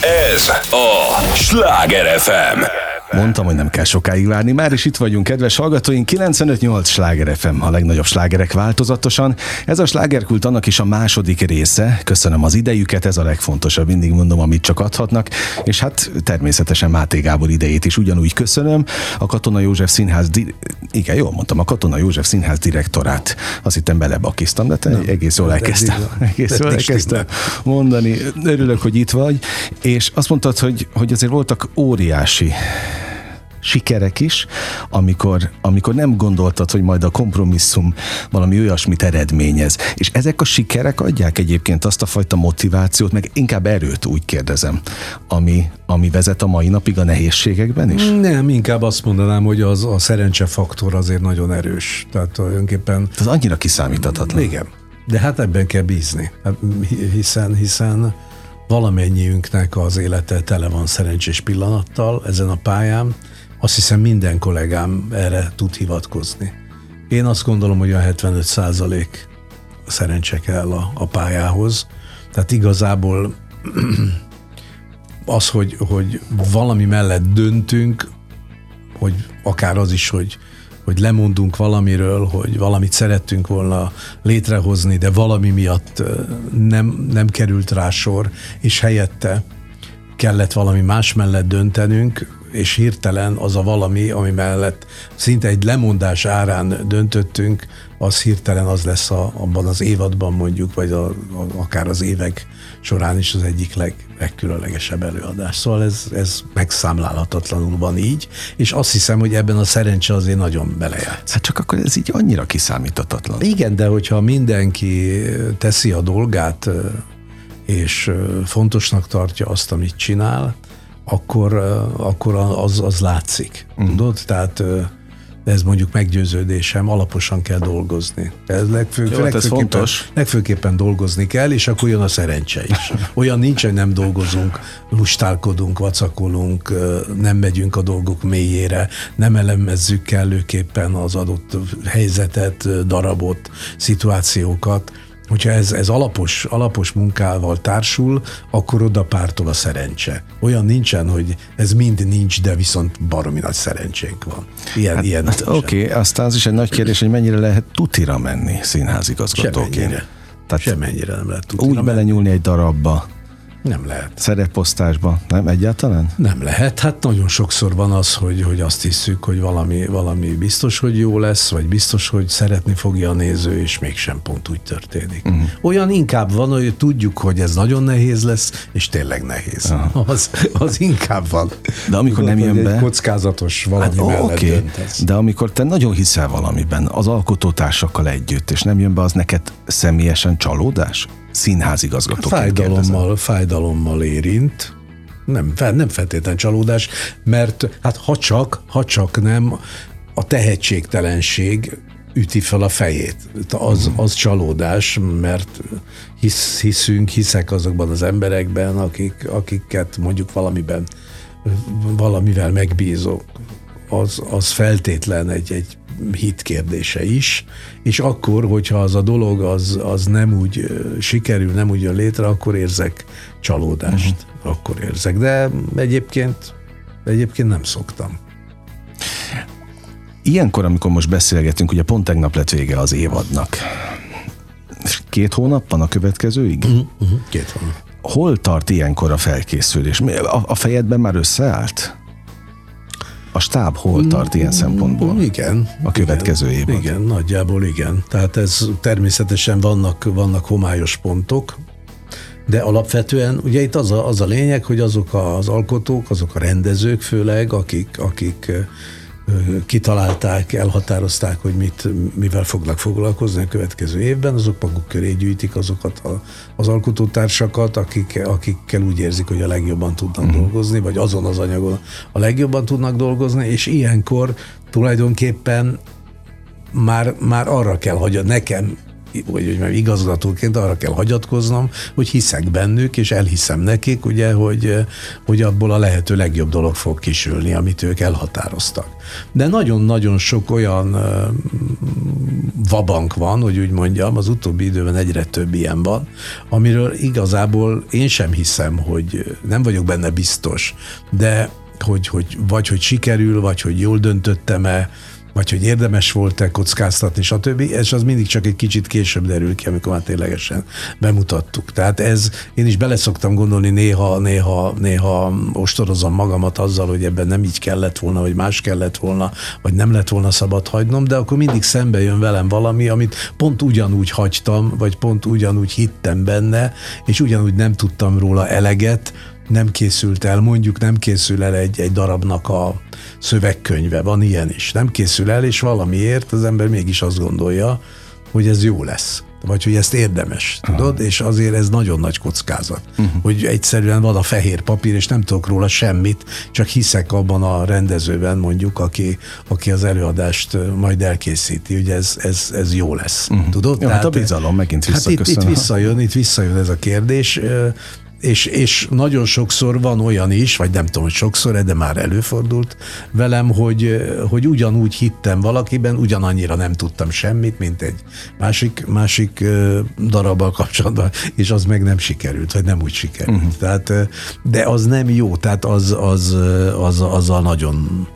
Ez a Sláger FM. Mondtam, hogy nem kell sokáig várni. Már is itt vagyunk, kedves hallgatóink. 95-8 sláger FM, a legnagyobb slágerek változatosan. Ez a slágerkult annak is a második része. Köszönöm az idejüket, ez a legfontosabb, mindig mondom, amit csak adhatnak. És hát természetesen Máté Gábor idejét is ugyanúgy köszönöm. A Katona József Színház, di- igen, jól mondtam, a Katona József Színház direktorát. Azt hittem belebakiztam, de te nem, egész jól elkezdtem. Egész jól elkezdtem mondani. Örülök, hogy itt vagy. És azt mondtad, hogy, hogy azért voltak óriási sikerek is, amikor, amikor nem gondoltad, hogy majd a kompromisszum valami olyasmit eredményez. És ezek a sikerek adják egyébként azt a fajta motivációt, meg inkább erőt, úgy kérdezem, ami, ami vezet a mai napig a nehézségekben is? Nem, inkább azt mondanám, hogy az a szerencsefaktor azért nagyon erős. Tehát tulajdonképpen... Ez annyira kiszámíthatatlan. Igen. De hát ebben kell bízni, Hát, hiszen, hiszen valamennyiünknek az élete tele van szerencsés pillanattal ezen a pályán, azt hiszem minden kollégám erre tud hivatkozni. Én azt gondolom, hogy a 75 százalék szerencse kell a, a pályához. Tehát igazából az, hogy, hogy valami mellett döntünk, hogy akár az is, hogy, hogy lemondunk valamiről, hogy valamit szerettünk volna létrehozni, de valami miatt nem, nem került rá sor, és helyette kellett valami más mellett döntenünk, és hirtelen az a valami, ami mellett szinte egy lemondás árán döntöttünk, az hirtelen az lesz a, abban az évadban mondjuk, vagy a, a, akár az évek során is az egyik leg, legkülönlegesebb előadás. Szóval ez, ez megszámlálhatatlanul van így, és azt hiszem, hogy ebben a szerencse azért nagyon belejátsz. Hát csak akkor ez így annyira kiszámíthatatlan. Igen, de hogyha mindenki teszi a dolgát, és fontosnak tartja azt, amit csinál, akkor, akkor az, az látszik. Mm. Tudod? Tehát ez mondjuk meggyőződésem, alaposan kell dolgozni. Ez, legfő, Jó, hát ez fontos. Legfőképpen dolgozni kell, és akkor jön a szerencse is. Olyan nincs, hogy nem dolgozunk, lustálkodunk, vacakolunk, nem megyünk a dolgok mélyére, nem elemezzük kellőképpen az adott helyzetet, darabot, szituációkat hogyha ez, ez alapos, alapos munkával társul, akkor oda pártol a szerencse. Olyan nincsen, hogy ez mind nincs, de viszont baromi nagy szerencsénk van. Ilyen, hát, ilyen hát Oké, okay, aztán az is egy nagy kérdés, hogy mennyire lehet tutira menni színházigazgatóként. Semennyire. Tehát Semennyire nem lehet tutira Úgy menni. belenyúlni egy darabba, nem lehet. Szereposztásba, nem egyáltalán? Nem lehet. Hát nagyon sokszor van az, hogy, hogy azt hiszük, hogy valami, valami biztos, hogy jó lesz, vagy biztos, hogy szeretni fogja a néző, és mégsem pont úgy történik. Uh-huh. Olyan inkább van, hogy tudjuk, hogy ez nagyon nehéz lesz, és tényleg nehéz. Uh-huh. Az, az inkább van. De amikor Tudod, nem jön be... kockázatos valami hát, mellett okay. döntesz. De amikor te nagyon hiszel valamiben, az alkotótársakkal együtt, és nem jön be, az neked személyesen csalódás? Színházigazgatóként fájdalommal, kérdezem. fájdalommal érint. Nem, nem feltétlen csalódás, mert hát ha csak, ha csak nem a tehetségtelenség üti fel a fejét. Az, mhm. az csalódás, mert hisz, hiszünk, hiszek azokban az emberekben, akik, akiket mondjuk valamiben valamivel megbízok. Az, az feltétlen egy, egy hit kérdése is, és akkor, hogyha az a dolog az, az nem úgy sikerül, nem úgy jön létre, akkor érzek csalódást, uh-huh. akkor érzek. De egyébként, egyébként nem szoktam. Ilyenkor, amikor most beszélgetünk, ugye pont tegnap lett vége az évadnak. Két hónap van a következőig? Uh-huh, uh-huh. Két hónap. Hol tart ilyenkor a felkészülés? A, a fejedben már összeállt? A stáb hol tart ilyen szempontból? Igen. A következő igen, évben. Igen, nagyjából igen. Tehát ez természetesen vannak, vannak homályos pontok, de alapvetően ugye itt az a, az a lényeg, hogy azok az alkotók, azok a rendezők főleg, akik, akik kitalálták, elhatározták, hogy mit, mivel fognak foglalkozni a következő évben, azok maguk köré gyűjtik azokat a, az alkotótársakat, akik, akikkel úgy érzik, hogy a legjobban tudnak uh-huh. dolgozni, vagy azon az anyagon a legjobban tudnak dolgozni, és ilyenkor tulajdonképpen már, már arra kell, hogy nekem vagy hogy igazgatóként arra kell hagyatkoznom, hogy hiszek bennük, és elhiszem nekik, ugye, hogy, hogy abból a lehető legjobb dolog fog kisülni, amit ők elhatároztak. De nagyon-nagyon sok olyan vabank van, hogy úgy mondjam, az utóbbi időben egyre több ilyen van, amiről igazából én sem hiszem, hogy nem vagyok benne biztos, de hogy, hogy vagy hogy sikerül, vagy hogy jól döntöttem-e, vagy hogy érdemes volt-e kockáztatni, stb. És az mindig csak egy kicsit később derül ki, amikor már ténylegesen bemutattuk. Tehát ez, én is beleszoktam gondolni néha, néha, néha ostorozom magamat azzal, hogy ebben nem így kellett volna, vagy más kellett volna, vagy nem lett volna szabad hagynom, de akkor mindig szembe jön velem valami, amit pont ugyanúgy hagytam, vagy pont ugyanúgy hittem benne, és ugyanúgy nem tudtam róla eleget, nem készült el, mondjuk nem készül el egy, egy darabnak a szövegkönyve, van ilyen is. Nem készül el, és valamiért az ember mégis azt gondolja, hogy ez jó lesz vagy hogy ezt érdemes, Aha. tudod? És azért ez nagyon nagy kockázat, uh-huh. hogy egyszerűen van a fehér papír, és nem tudok róla semmit, csak hiszek abban a rendezőben mondjuk, aki, aki az előadást majd elkészíti, hogy ez, ez, ez jó lesz, uh-huh. tudod? Jó, Tehát, hát a bizalom megint visszaköszön. Hát itt, itt visszajön, itt visszajön ez a kérdés és, és nagyon sokszor van olyan is, vagy nem tudom, hogy sokszor, de már előfordult velem, hogy, hogy ugyanúgy hittem valakiben, ugyanannyira nem tudtam semmit, mint egy másik, másik darabbal kapcsolatban, és az meg nem sikerült, vagy nem úgy sikerült. Uh-huh. Tehát, de az nem jó, tehát az, az, az, azzal nagyon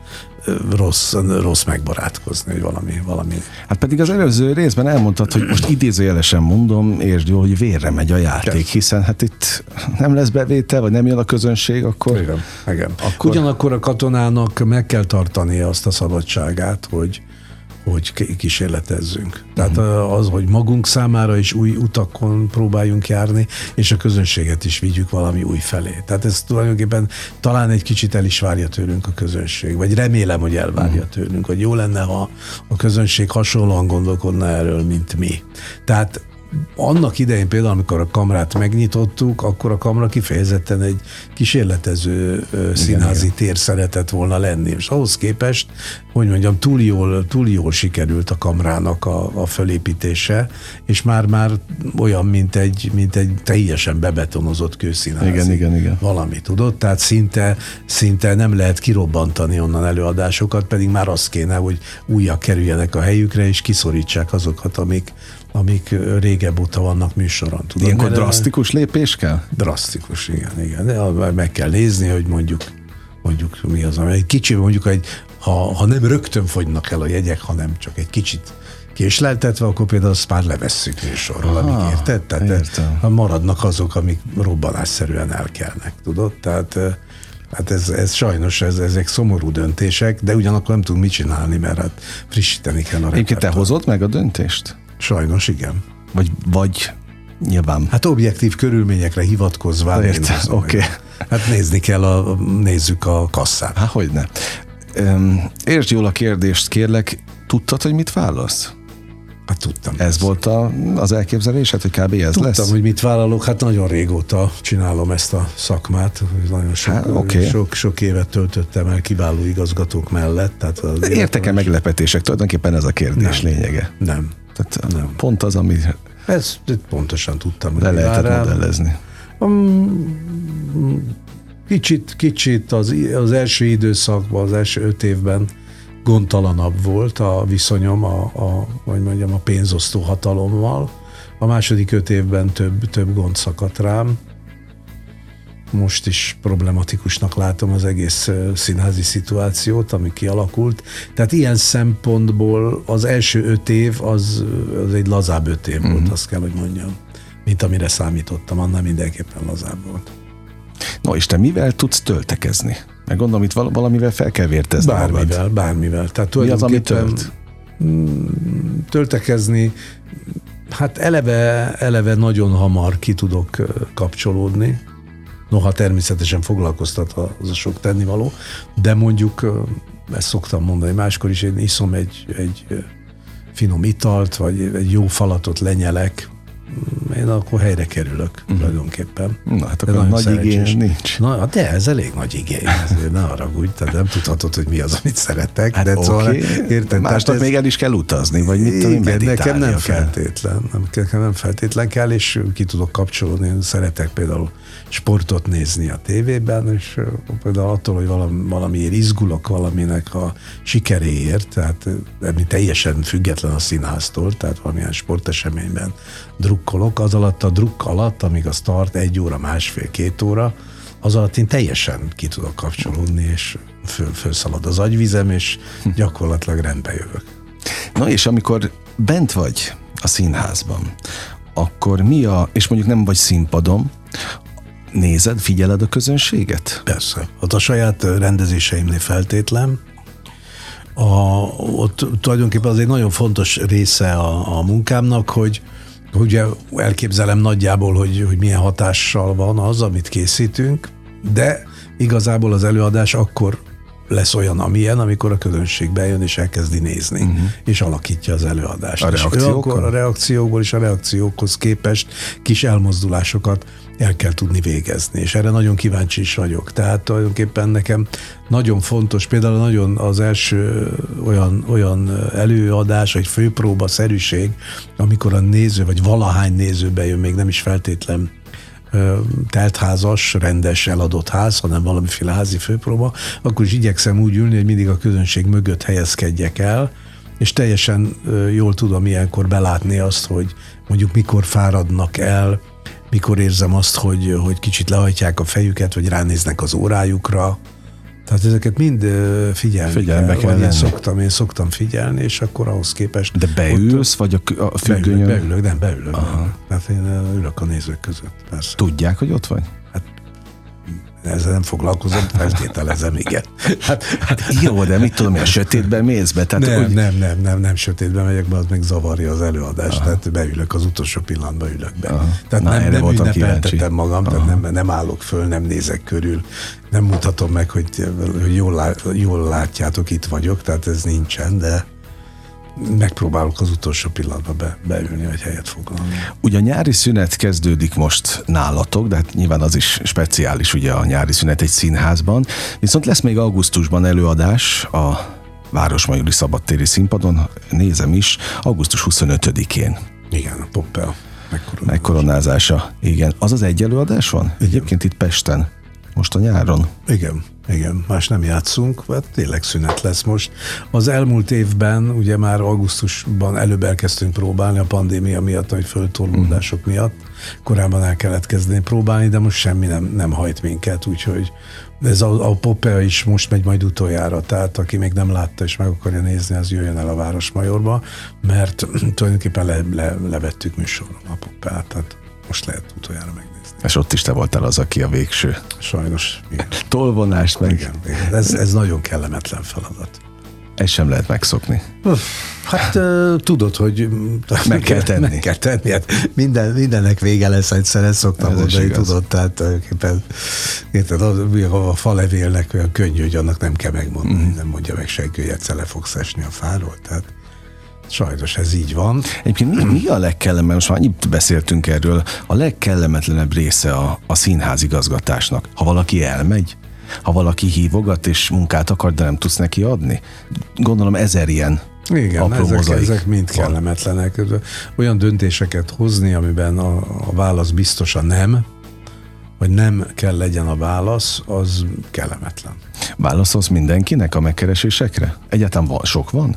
rossz, rossz megbarátkozni, hogy valami, valami. Hát pedig az előző részben elmondtad, hogy most idézőjelesen mondom, értsd jól, hogy vérre megy a játék, hiszen hát itt nem lesz bevétel, vagy nem jön a közönség, akkor... Igen, igen. Akkor... Ugyanakkor a katonának meg kell tartania azt a szabadságát, hogy, hogy kísérletezzünk. Tehát az, hogy magunk számára is új utakon próbáljunk járni, és a közönséget is vigyük valami új felé. Tehát ez tulajdonképpen talán egy kicsit el is várja tőlünk a közönség, vagy remélem, hogy elvárja uh-huh. tőlünk, hogy jó lenne, ha a közönség hasonlóan gondolkodna erről, mint mi. Tehát annak idején például, amikor a kamrát megnyitottuk, akkor a kamra kifejezetten egy kísérletező igen, színházi igen. tér szeretett volna lenni. És ahhoz képest, hogy mondjam, túl jól, túl jól sikerült a kamrának a, a fölépítése, és már-már olyan, mint egy, mint egy teljesen bebetonozott kőszínházi igen, igen, igen. valami, tudod? Tehát szinte, szinte nem lehet kirobbantani onnan előadásokat, pedig már az kéne, hogy újak kerüljenek a helyükre, és kiszorítsák azokat, amik, amik régebb óta vannak műsoron. Tudod, Ilyenkor drasztikus lépés kell? Drasztikus, igen, igen. De meg kell nézni, hogy mondjuk mondjuk mi az, ami egy kicsi, mondjuk egy, ha, ha nem rögtön fogynak el a jegyek, hanem csak egy kicsit késleltetve, akkor például azt már levesszük műsorról, amíg érted? Tehát értem. maradnak azok, amik robbanásszerűen elkelnek, tudod? Tehát Hát ez, ez sajnos, ez, ezek szomorú döntések, de ugyanakkor nem tudunk mit csinálni, mert hát frissíteni kell a Egyébként te hozott meg a döntést? Sajnos igen. Vagy, vagy nyilván. Hát objektív körülményekre hivatkozva. Értem, oké. Okay. Hát nézni kell, a, nézzük a kasszát. Hát hogyne. Értsd jól a kérdést, kérlek, tudtad, hogy mit válasz? Hát tudtam. Ez ezt. volt a, az elképzelésed, hogy kb. ez tudtam, lesz? Tudtam, hogy mit vállalok, hát nagyon régóta csinálom ezt a szakmát, nagyon sok, hát, okay. sok, sok évet töltöttem el kiváló igazgatók mellett. Tehát Értek-e meglepetések? Tulajdonképpen ez a kérdés nem, lényege. Nem. Tehát nem. pont az, ami ezt pontosan tudtam. Le lehetett rám. modellezni. Kicsit, kicsit az, az első időszakban, az első öt évben gondtalanabb volt a viszonyom a, a, vagy mondjam, a pénzosztó hatalommal. A második öt évben több, több gond szakadt rám most is problematikusnak látom az egész színházi szituációt, ami kialakult. Tehát ilyen szempontból az első öt év az, az egy lazább öt év uh-huh. volt, mhm. azt kell, hogy mondjam, mint amire számítottam, annál mindenképpen lazább volt. No, és te mivel tudsz töltekezni? Meg gondolom, itt valamivel fel kell vértezni Bármivel, magad. bármivel. Tehát Mi az, ami tölt? Mm, töltekezni, hát eleve, eleve nagyon hamar ki tudok kapcsolódni, Noha természetesen foglalkoztat az a sok tennivaló, de mondjuk ezt szoktam mondani, máskor is én iszom egy, egy finom italt, vagy egy jó falatot lenyelek, én akkor helyre kerülök uh-huh. tulajdonképpen. Na, hát akkor nagy igény nincs. Na, de ez elég nagy igény, ezért ne haragudj, tehát nem tudhatod, hogy mi az, amit szeretek. Hát de okay. szóval, érted? Másnak ez... még el is kell utazni, vagy mit tudom, Igen, nekem nem kell. feltétlen, nem, nekem nem feltétlen kell, és ki tudok kapcsolódni. Én szeretek például sportot nézni a tévében, és például attól, hogy valami, valamiért izgulok valaminek a sikeréért, tehát ami teljesen független a színháztól, tehát valamilyen sporteseményben drukkolok, az alatt a drukk alatt, amíg az tart egy óra, másfél, két óra, az alatt én teljesen ki tudok kapcsolódni, és föl, fölszalad az agyvizem, és gyakorlatilag rendbe jövök. Na és amikor bent vagy a színházban, akkor mi a, és mondjuk nem vagy színpadon, nézed, figyeled a közönséget? Persze. Ott a saját rendezéseimnél feltétlen, a, ott tulajdonképpen az egy nagyon fontos része a, a munkámnak, hogy ugye elképzelem nagyjából, hogy, hogy milyen hatással van az, amit készítünk, de igazából az előadás akkor lesz olyan, amilyen, amikor a közönség bejön és elkezdi nézni, uh-huh. és alakítja az előadást. A reakciókon? a reakciókból és a reakciókhoz képest kis elmozdulásokat el kell tudni végezni, és erre nagyon kíváncsi is vagyok. Tehát tulajdonképpen nekem nagyon fontos, például nagyon az első olyan, olyan előadás, vagy főpróba szerűség, amikor a néző, vagy valahány néző bejön, még nem is feltétlen teltházas, rendes eladott ház, hanem valamiféle házi főpróba, akkor is igyekszem úgy ülni, hogy mindig a közönség mögött helyezkedjek el, és teljesen jól tudom ilyenkor belátni azt, hogy mondjuk mikor fáradnak el, mikor érzem azt, hogy, hogy kicsit lehajtják a fejüket, vagy ránéznek az órájukra. Tehát ezeket mind figyelni Figyelembe kell, kell én szoktam, én szoktam figyelni, és akkor ahhoz képest... De beülsz, ott, vagy a, a függönyön? Beülök, beülök, nem, beülök. Aha. Tehát én ülök a nézők között, persze. Tudják, hogy ott vagy? Ezzel nem foglalkozom, feltételezem, igen. Hát, hát jó, de mit tudom, a sötétben mész be? Tehát, nem, hogy... nem, nem, nem, nem sötétben megyek be, az meg zavarja az előadást, Aha. tehát beülök, az utolsó pillanatban ülök be. Aha. Tehát Na, nem, nem ünnepeltetem magam, Aha. tehát nem, nem állok föl, nem nézek körül, nem mutatom meg, hogy, hogy jól, jól látjátok, itt vagyok, tehát ez nincsen, de megpróbálok az utolsó pillanatban be, beülni, vagy helyet foglalni. Ugye a nyári szünet kezdődik most nálatok, de hát nyilván az is speciális ugye a nyári szünet egy színházban, viszont lesz még augusztusban előadás a Városmajori Szabadtéri színpadon, nézem is, augusztus 25-én. Igen, a Poppel megkoronázása. megkoronázása. Igen. Az az egy előadás van? Igen. Egyébként itt Pesten, most a nyáron. Igen. Igen, más nem játszunk, hát tényleg szünet lesz most. Az elmúlt évben, ugye már augusztusban előbb elkezdtünk próbálni a pandémia miatt, vagy föltorlódások mm. miatt. Korábban el kellett kezdeni próbálni, de most semmi nem, nem hajt minket, úgyhogy ez a, a Popea is most megy majd utoljára, tehát aki még nem látta és meg akarja nézni, az jöjjön el a Városmajorba, mert tulajdonképpen le, le, levettük műsorra a Popeát, tehát most lehet utoljára megnézni. És ott is te voltál az, aki a végső. Sajnos. Igen. Tolvonást meg. Igen, igen. Ez, ez nagyon kellemetlen feladat. Ez sem lehet megszokni. Hát tudod, hogy meg kell tenni. Meg kell tenni. Hát minden, mindennek vége lesz egyszer, ezt szoktam Ez mondani, tudod, tehát tulajdonképpen érted, a, a falevélnek olyan könnyű, hogy annak nem kell megmondani, mm. nem mondja meg senki, hogy egyszer le fogsz esni a fáról, tehát Sajnos ez így van. Egyébként mi, mi a legkellemetlenebb, most már annyit beszéltünk erről, a legkellemetlenebb része a, a színház igazgatásnak? Ha valaki elmegy, ha valaki hívogat és munkát akar, de nem tudsz neki adni? Gondolom ezer ilyen igen, ezek, ezek mind van. kellemetlenek. Olyan döntéseket hozni, amiben a, a válasz biztosan nem, vagy nem kell legyen a válasz, az kellemetlen. Válaszolsz mindenkinek a megkeresésekre? Egyáltalán van, sok van?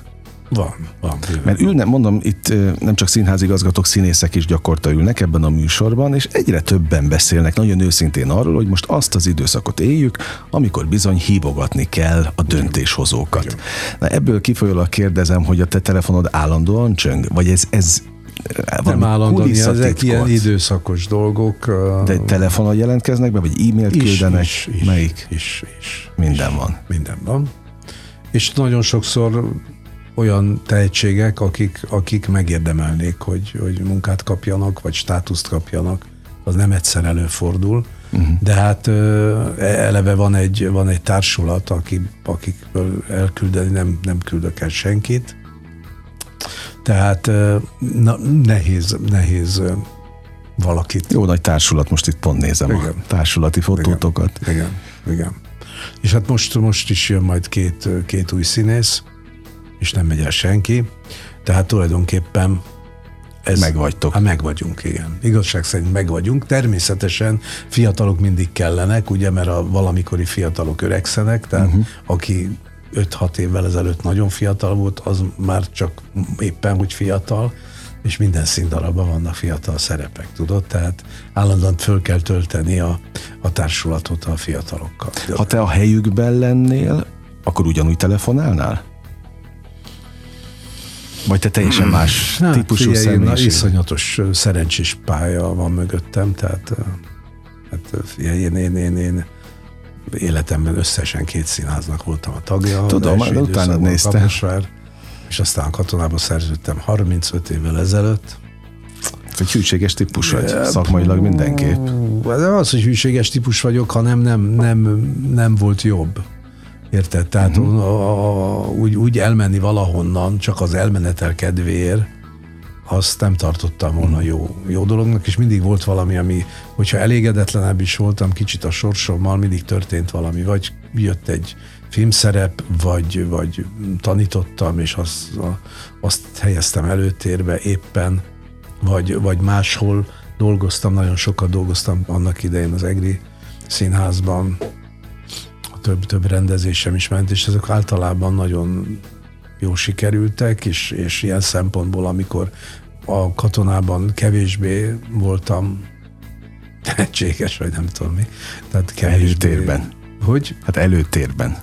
Van, van. Bőven. Mert ülne, mondom, itt nem csak színházigazgatók, színészek is gyakorta ülnek ebben a műsorban, és egyre többen beszélnek nagyon őszintén arról, hogy most azt az időszakot éljük, amikor bizony hívogatni kell a döntéshozókat. Na ebből kifolyólag kérdezem, hogy a te telefonod állandóan csöng, vagy ez, ez nem állandóan, ezek ilyen időszakos dolgok. De telefonon jelentkeznek be, vagy e-mailt is, küldenek? Is, is, Melyik? Is, is. Minden is, van. Minden van. És nagyon sokszor olyan tehetségek, akik, akik megérdemelnék, hogy, hogy munkát kapjanak, vagy státuszt kapjanak. Az nem egyszer előfordul. Uh-huh. De hát eleve van egy, van egy társulat, aki, akikből elküldeni nem, nem küldök el senkit. Tehát na, nehéz, nehéz valakit. Jó nagy társulat, most itt pont nézem igen. a társulati fotótokat. Igen, igen, igen. És hát most, most is jön majd két, két új színész, és nem megy el senki. Tehát tulajdonképpen ez, megvagytok. Hát meg vagyunk, igen. Igazság szerint meg vagyunk. Természetesen fiatalok mindig kellenek, ugye, mert a valamikori fiatalok öregszenek, tehát uh-huh. aki 5-6 évvel ezelőtt nagyon fiatal volt, az már csak éppen, hogy fiatal, és minden színdarabban vannak fiatal szerepek, tudod? Tehát állandóan föl kell tölteni a, a társulatot a fiatalokkal. Ha te a helyükben lennél, akkor ugyanúgy telefonálnál? Vagy te teljesen hmm. más hát, típusú figyelj, személyiség? iszonyatos szerencsés pálya van mögöttem, tehát hát, figyelj, én, én, én, én életemben összesen két színháznak voltam a tagja. Tudom, de utána néztem. Kaposvár, és aztán katonába szerződtem 35 évvel ezelőtt. Egy hűséges típus vagy, szakmailag mindenképp. De az, hogy hűséges típus vagyok, hanem nem, nem, nem volt jobb. Érted? Tehát uh-huh. a, a, úgy, úgy elmenni valahonnan, csak az elmenetel kedvéért, azt nem tartottam volna mhm. jó, jó dolognak, és mindig volt valami, ami, hogyha elégedetlenebb is voltam kicsit a sorsommal, mindig történt valami, vagy jött egy filmszerep, vagy, vagy tanítottam, és azt, azt helyeztem előtérbe éppen, vagy, vagy máshol dolgoztam, nagyon sokat dolgoztam annak idején az EGRI színházban, több, több rendezésem is ment, és ezek általában nagyon jó sikerültek, és, és ilyen szempontból, amikor a katonában kevésbé voltam tehetséges, vagy nem tudom mi. Tehát kevésbé... Előtérben. Hogy? Hát előtérben.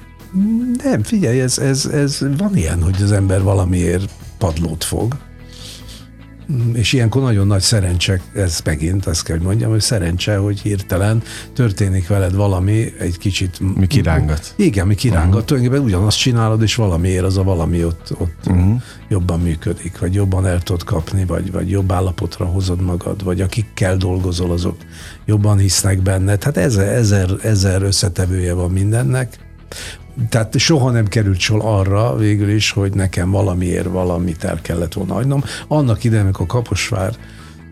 Nem, figyelj, ez, ez, ez van ilyen, hogy az ember valamiért padlót fog, és ilyenkor nagyon nagy szerencse, ez megint azt kell, hogy mondjam, hogy szerencse, hogy hirtelen történik veled valami egy kicsit... Mi kirángat. Igen, mi kirángat. Uh-huh. Tulajdonképpen ugyanazt csinálod, és valamiért az a valami ott, ott uh-huh. jobban működik, vagy jobban el tudod kapni, vagy, vagy jobb állapotra hozod magad, vagy akikkel dolgozol, azok jobban hisznek benned. Hát ezer, ezer, ezer összetevője van mindennek tehát soha nem került sor arra végül is, hogy nekem valamiért valamit el kellett volna hagynom. Annak idején, amikor Kaposvár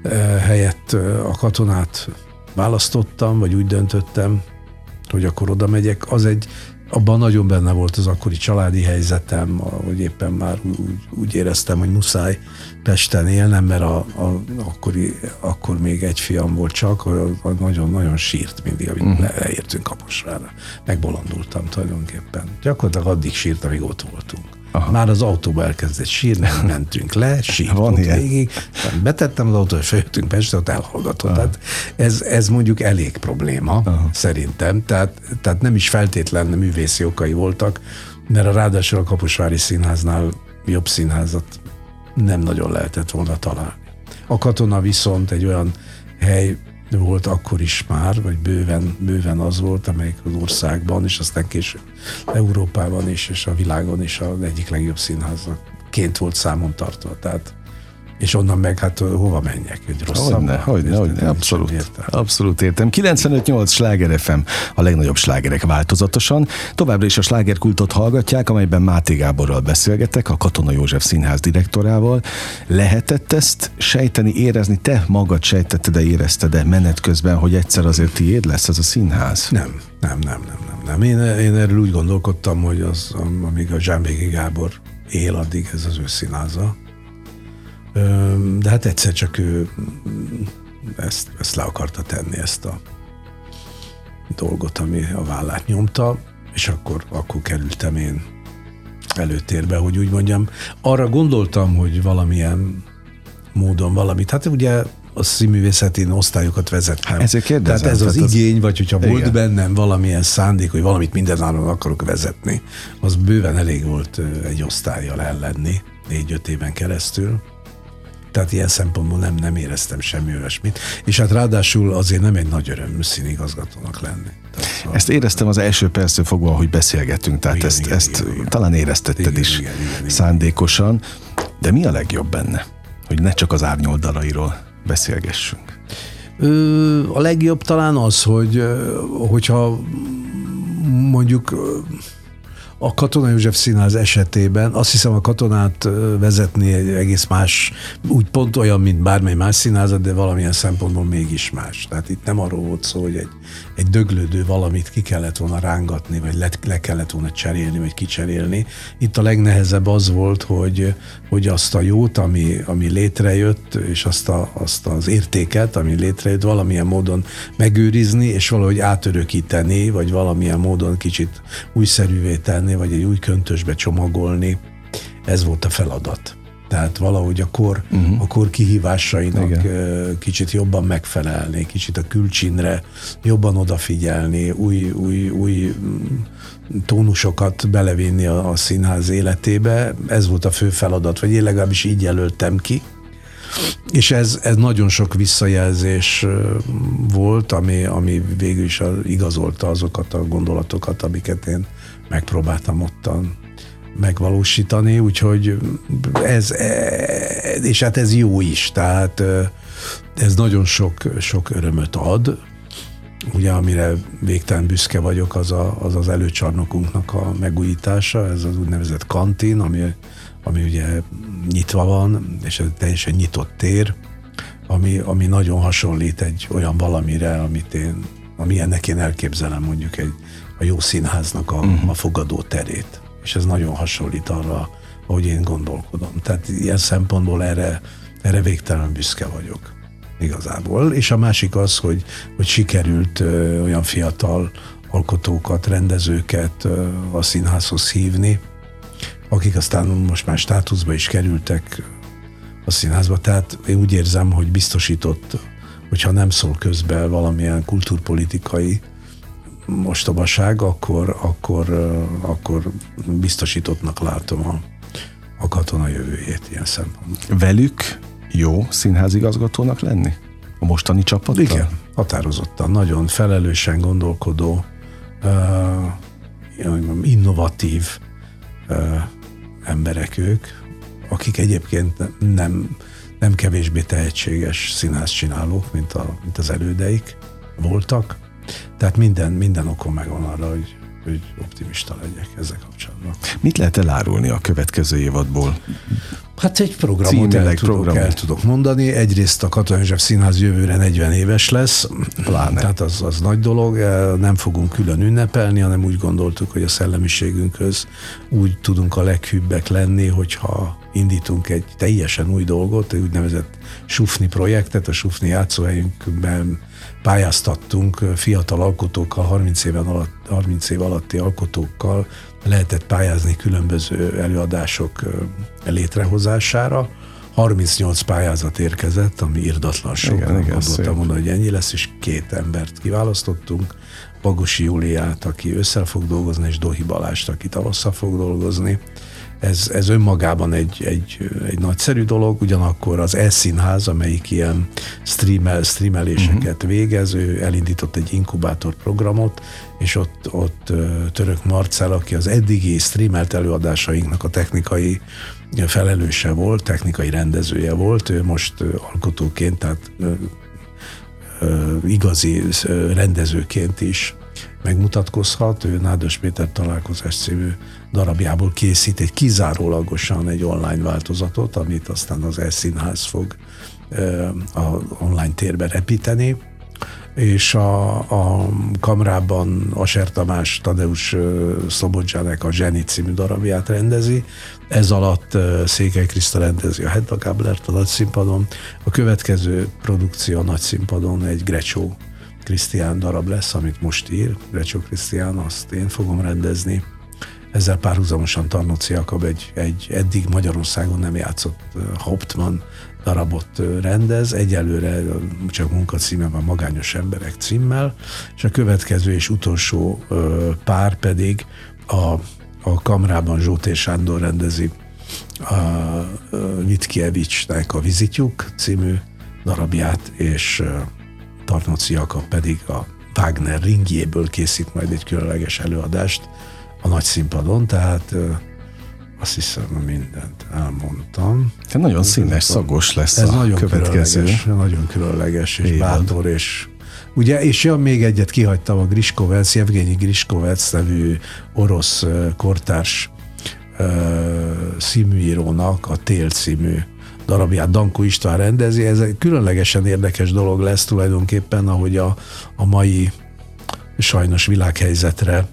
eh, helyett eh, a katonát választottam, vagy úgy döntöttem, hogy akkor oda megyek, az egy, abban nagyon benne volt az akkori családi helyzetem, hogy éppen már úgy, úgy éreztem, hogy muszáj Pesten élnem, mert a, a, akkori, akkor még egy fiam volt csak, nagyon-nagyon sírt mindig, amíg uh-huh. leértünk Kaposvára. Megbolondultam tulajdonképpen. Gyakorlatilag addig sírt, amíg ott voltunk. Aha. Már az autóba elkezdett sírni, mentünk le, sírt Van ott ilyen. végig. Betettem az autóba, feljöttünk Pestre, ott elhallgatott. Tehát ez, ez mondjuk elég probléma, Aha. szerintem. Tehát, tehát nem is feltétlen művészi okai voltak, mert a ráadásul a Kaposvári Színháznál jobb színházat nem nagyon lehetett volna találni. A katona viszont egy olyan hely volt akkor is már, vagy bőven, bőven az volt, amelyik az országban, és aztán később Európában is, és a világon is az egyik legjobb színháznak ként volt számon tartva. Tehát és onnan meg hát hova menjek, hogy rosszabb. Hogyne, hogyne, hogyne, abszolút, értem. abszolút értem. 95-8 Sláger FM, a legnagyobb slágerek változatosan. Továbbra is a slágerkultot hallgatják, amelyben Máté Gáborral beszélgetek, a Katona József Színház direktorával. Lehetett ezt sejteni, érezni? Te magad sejtetted-e, érezted-e menet közben, hogy egyszer azért tiéd lesz ez a színház? Nem, nem, nem, nem, nem. nem. Én, én erről úgy gondolkodtam, hogy az, amíg a Zsámbéki Gábor él, addig ez az ő színháza de hát egyszer csak ő ezt, ezt le akarta tenni, ezt a dolgot, ami a vállát nyomta, és akkor, akkor kerültem én előtérbe, hogy úgy mondjam. Arra gondoltam, hogy valamilyen módon valamit, hát ugye a színművészeti osztályokat vezettem. Ezért kérdezem. Tehát ez az tehát igény, vagy hogyha igen. volt bennem valamilyen szándék, hogy valamit mindenáron akarok vezetni, az bőven elég volt egy osztályjal ellenni négy-öt éven keresztül tehát ilyen szempontból nem, nem éreztem semmi olyasmit. És hát ráadásul azért nem egy nagy öröm színigazgatónak lenni. Tehát, szóval ezt éreztem az első perctől fogva, hogy beszélgettünk, tehát igen, ezt, igen, ezt igen, igen. talán éreztetted igen, is igen, igen, igen, szándékosan. De mi a legjobb benne? Hogy ne csak az árnyoldalairól beszélgessünk. Ö, a legjobb talán az, hogy hogyha mondjuk a Katona József Színház esetében azt hiszem a katonát vezetni egy egész más, úgy pont olyan, mint bármely más színházat, de valamilyen szempontból mégis más. Tehát itt nem arról volt szó, hogy egy, egy döglődő valamit ki kellett volna rángatni, vagy le, le kellett volna cserélni, vagy kicserélni. Itt a legnehezebb az volt, hogy, hogy azt a jót, ami, ami létrejött, és azt, a, azt az értéket, ami létrejött, valamilyen módon megőrizni, és valahogy átörökíteni, vagy valamilyen módon kicsit újszerűvé tenni, vagy egy új köntösbe csomagolni. Ez volt a feladat. Tehát valahogy a kor, uh-huh. a kor kihívásainak Igen. kicsit jobban megfelelni, kicsit a külcsinre jobban odafigyelni, új, új, új mm, tónusokat belevinni a, a színház életébe. Ez volt a fő feladat, vagy én legalábbis így jelöltem ki. És ez, ez nagyon sok visszajelzés volt, ami, ami végül is igazolta azokat a gondolatokat, amiket én megpróbáltam ottan megvalósítani, úgyhogy ez, és hát ez jó is, tehát ez nagyon sok, sok örömöt ad, ugye amire végtelen büszke vagyok, az a, az, az előcsarnokunknak a megújítása, ez az úgynevezett kantin, ami, ami ugye nyitva van, és ez teljesen nyitott tér, ami, ami nagyon hasonlít egy olyan valamire, amit én, ami ennek én elképzelem mondjuk egy, a jó színháznak a, uh-huh. a fogadó terét és ez nagyon hasonlít arra, ahogy én gondolkodom. Tehát ilyen szempontból erre, erre végtelen büszke vagyok igazából. És a másik az, hogy, hogy sikerült ö, olyan fiatal alkotókat, rendezőket ö, a színházhoz hívni, akik aztán most már státuszba is kerültek a színházba. Tehát én úgy érzem, hogy biztosított, hogyha nem szól közbe valamilyen kulturpolitikai mostobaság, akkor, akkor, akkor biztosítottnak látom a, a katona jövőjét ilyen szempontból. Velük jó színházigazgatónak lenni? A mostani csapattal? Igen, határozottan. Nagyon felelősen gondolkodó, uh, innovatív uh, emberek ők, akik egyébként nem, nem kevésbé tehetséges színházcsinálók, mint, a, mint az elődeik voltak, tehát minden, minden okom megvan arra, hogy, hogy optimista legyek ezzel kapcsolatban. Mit lehet elárulni a következő évadból? Hát egy programot el tudok, programot. el tudok mondani. Egyrészt a Katonai József Színház jövőre 40 éves lesz, Pláne. tehát az, az nagy dolog. Nem fogunk külön ünnepelni, hanem úgy gondoltuk, hogy a szellemiségünkhöz úgy tudunk a leghűbbek lenni, hogyha indítunk egy teljesen új dolgot, egy úgynevezett Sufni projektet, a Sufni játszóhelyünkben pályáztattunk fiatal alkotókkal, 30, éven alatt, 30 év alatti alkotókkal lehetett pályázni különböző előadások létrehozására. 38 pályázat érkezett, ami irdatlan sok. Igen, igen, Gondoltam volna, hogy ennyi lesz, és két embert kiválasztottunk. Pagosi Júliát, aki ősszel fog dolgozni, és Dohi Balást, aki tavasszal fog dolgozni ez, ez önmagában egy, egy, egy nagyszerű dolog, ugyanakkor az E-színház, amelyik ilyen streamel, streameléseket uh-huh. végez, ő elindított egy inkubátor programot, és ott, ott Török Marcel, aki az eddigi streamelt előadásainknak a technikai felelőse volt, technikai rendezője volt, ő most alkotóként, tehát igazi rendezőként is megmutatkozhat. Ő Nádas Péter találkozás című darabjából készít egy kizárólagosan egy online változatot, amit aztán az E-színház fog a online térbe repíteni és a, a kamrában Aser Tamás Tadeusz Szobodzsánek a Zseni című darabját rendezi. Ez alatt Székely Kriszta rendezi a Hedda Gáblert a nagyszínpadon. A következő produkció a nagyszínpadon egy Grecsó Krisztián darab lesz, amit most ír, Grecsó Krisztián, azt én fogom rendezni. Ezzel párhuzamosan Tarnóci Jakab egy, egy eddig Magyarországon nem játszott Hauptmann darabot rendez, egyelőre csak munkacíme van Magányos Emberek címmel, és a következő és utolsó pár pedig a, a kamrában Zsóté Sándor rendezi a Vitkievicsnek a Vizitjuk című darabját, és Tarnóci Jakab pedig a Wagner ringjéből készít majd egy különleges előadást a nagy színpadon, tehát azt hiszem, mindent elmondtam. Te nagyon színes, szagos lesz Ez a nagyon következő. Különleges, nagyon különleges, és Évad. bátor, és Ugye, és jön még egyet, kihagytam a Griskovec, Evgenyi Griskovec nevű orosz kortárs uh, színműírónak a Tél című darabját Danko István rendezi. Ez egy különlegesen érdekes dolog lesz tulajdonképpen, ahogy a, a mai sajnos világhelyzetre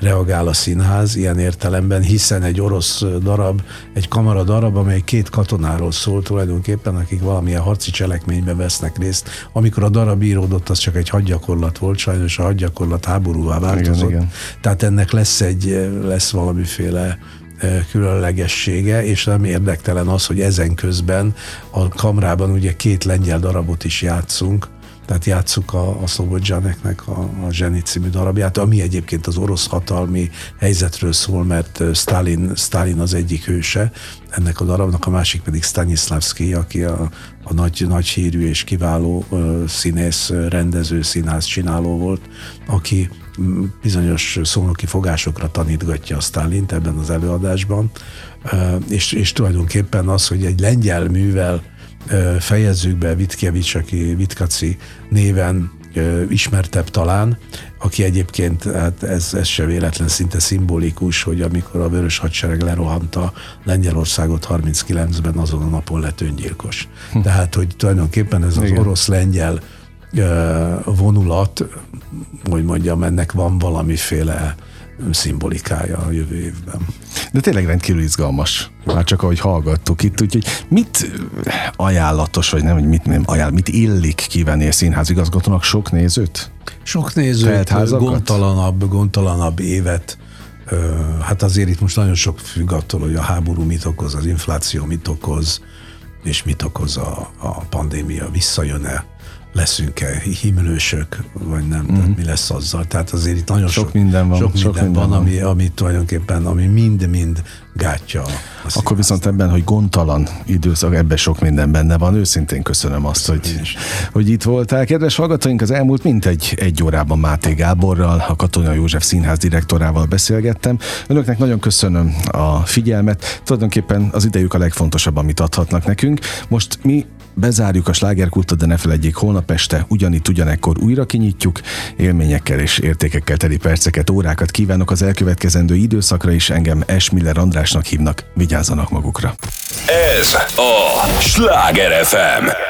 reagál a színház ilyen értelemben, hiszen egy orosz darab, egy kamara darab, amely két katonáról szól tulajdonképpen, akik valamilyen harci cselekményben vesznek részt. Amikor a darab íródott, az csak egy hadgyakorlat volt, sajnos a hadgyakorlat háborúvá változott. Igen, igen. Tehát ennek lesz egy, lesz valamiféle különlegessége, és nem érdektelen az, hogy ezen közben a kamrában ugye két lengyel darabot is játszunk, tehát játsszuk a, a Szobodzsaneknek a, a Zseni című darabját, ami egyébként az orosz hatalmi helyzetről szól, mert Stalin, Stalin az egyik hőse ennek a darabnak, a másik pedig Stanislavski, aki a, a nagy, nagy hírű és kiváló uh, színész, rendező, színház csináló volt, aki bizonyos szónoki fogásokra tanítgatja a Stalint ebben az előadásban, és, és tulajdonképpen az, hogy egy lengyel művel fejezzük be Vitkevics, aki Vitkaci néven ismertebb talán, aki egyébként, hát ez, ez se véletlen, szinte szimbolikus, hogy amikor a Vörös Hadsereg lerohanta Lengyelországot 39-ben, azon a napon lett öngyilkos. Hm. Tehát, hogy tulajdonképpen ez az orosz-lengyel vonulat, hogy mondjam, ennek van valamiféle szimbolikája a jövő évben. De tényleg rendkívül izgalmas, már csak ahogy hallgattuk itt, úgyhogy mit ajánlatos, vagy nem, hogy mit, nem ajánl, mit illik kivenni a színházigazgatónak? Sok nézőt? Sok nézőt, gondtalanabb, gondtalanabb évet, hát azért itt most nagyon sok függ attól, hogy a háború mit okoz, az infláció mit okoz, és mit okoz a, a pandémia, visszajön-e leszünk-e himlősök, vagy nem, mm-hmm. tehát mi lesz azzal. Tehát azért itt nagyon sok, sok minden van, sok minden, sok minden van, van, ami, ami tulajdonképpen, ami mind-mind gátja. Akkor viszont ebben, hogy gondtalan időszak, ebben sok minden benne van. Őszintén köszönöm azt, hogy, hogy itt voltál. Kedves hallgatóink, az elmúlt mintegy egy órában Máté Gáborral, a Katona József Színház direktorával beszélgettem. Önöknek nagyon köszönöm a figyelmet. Tulajdonképpen az idejük a legfontosabb, amit adhatnak nekünk. Most mi bezárjuk a slágerkultot, de ne felejtjék, holnap este ugyanitt ugyanekkor újra kinyitjuk. Élményekkel és értékekkel teli perceket, órákat kívánok az elkövetkezendő időszakra is. Engem Esmiller Andrásnak hívnak. Vigyázzanak magukra. Ez a Sláger FM.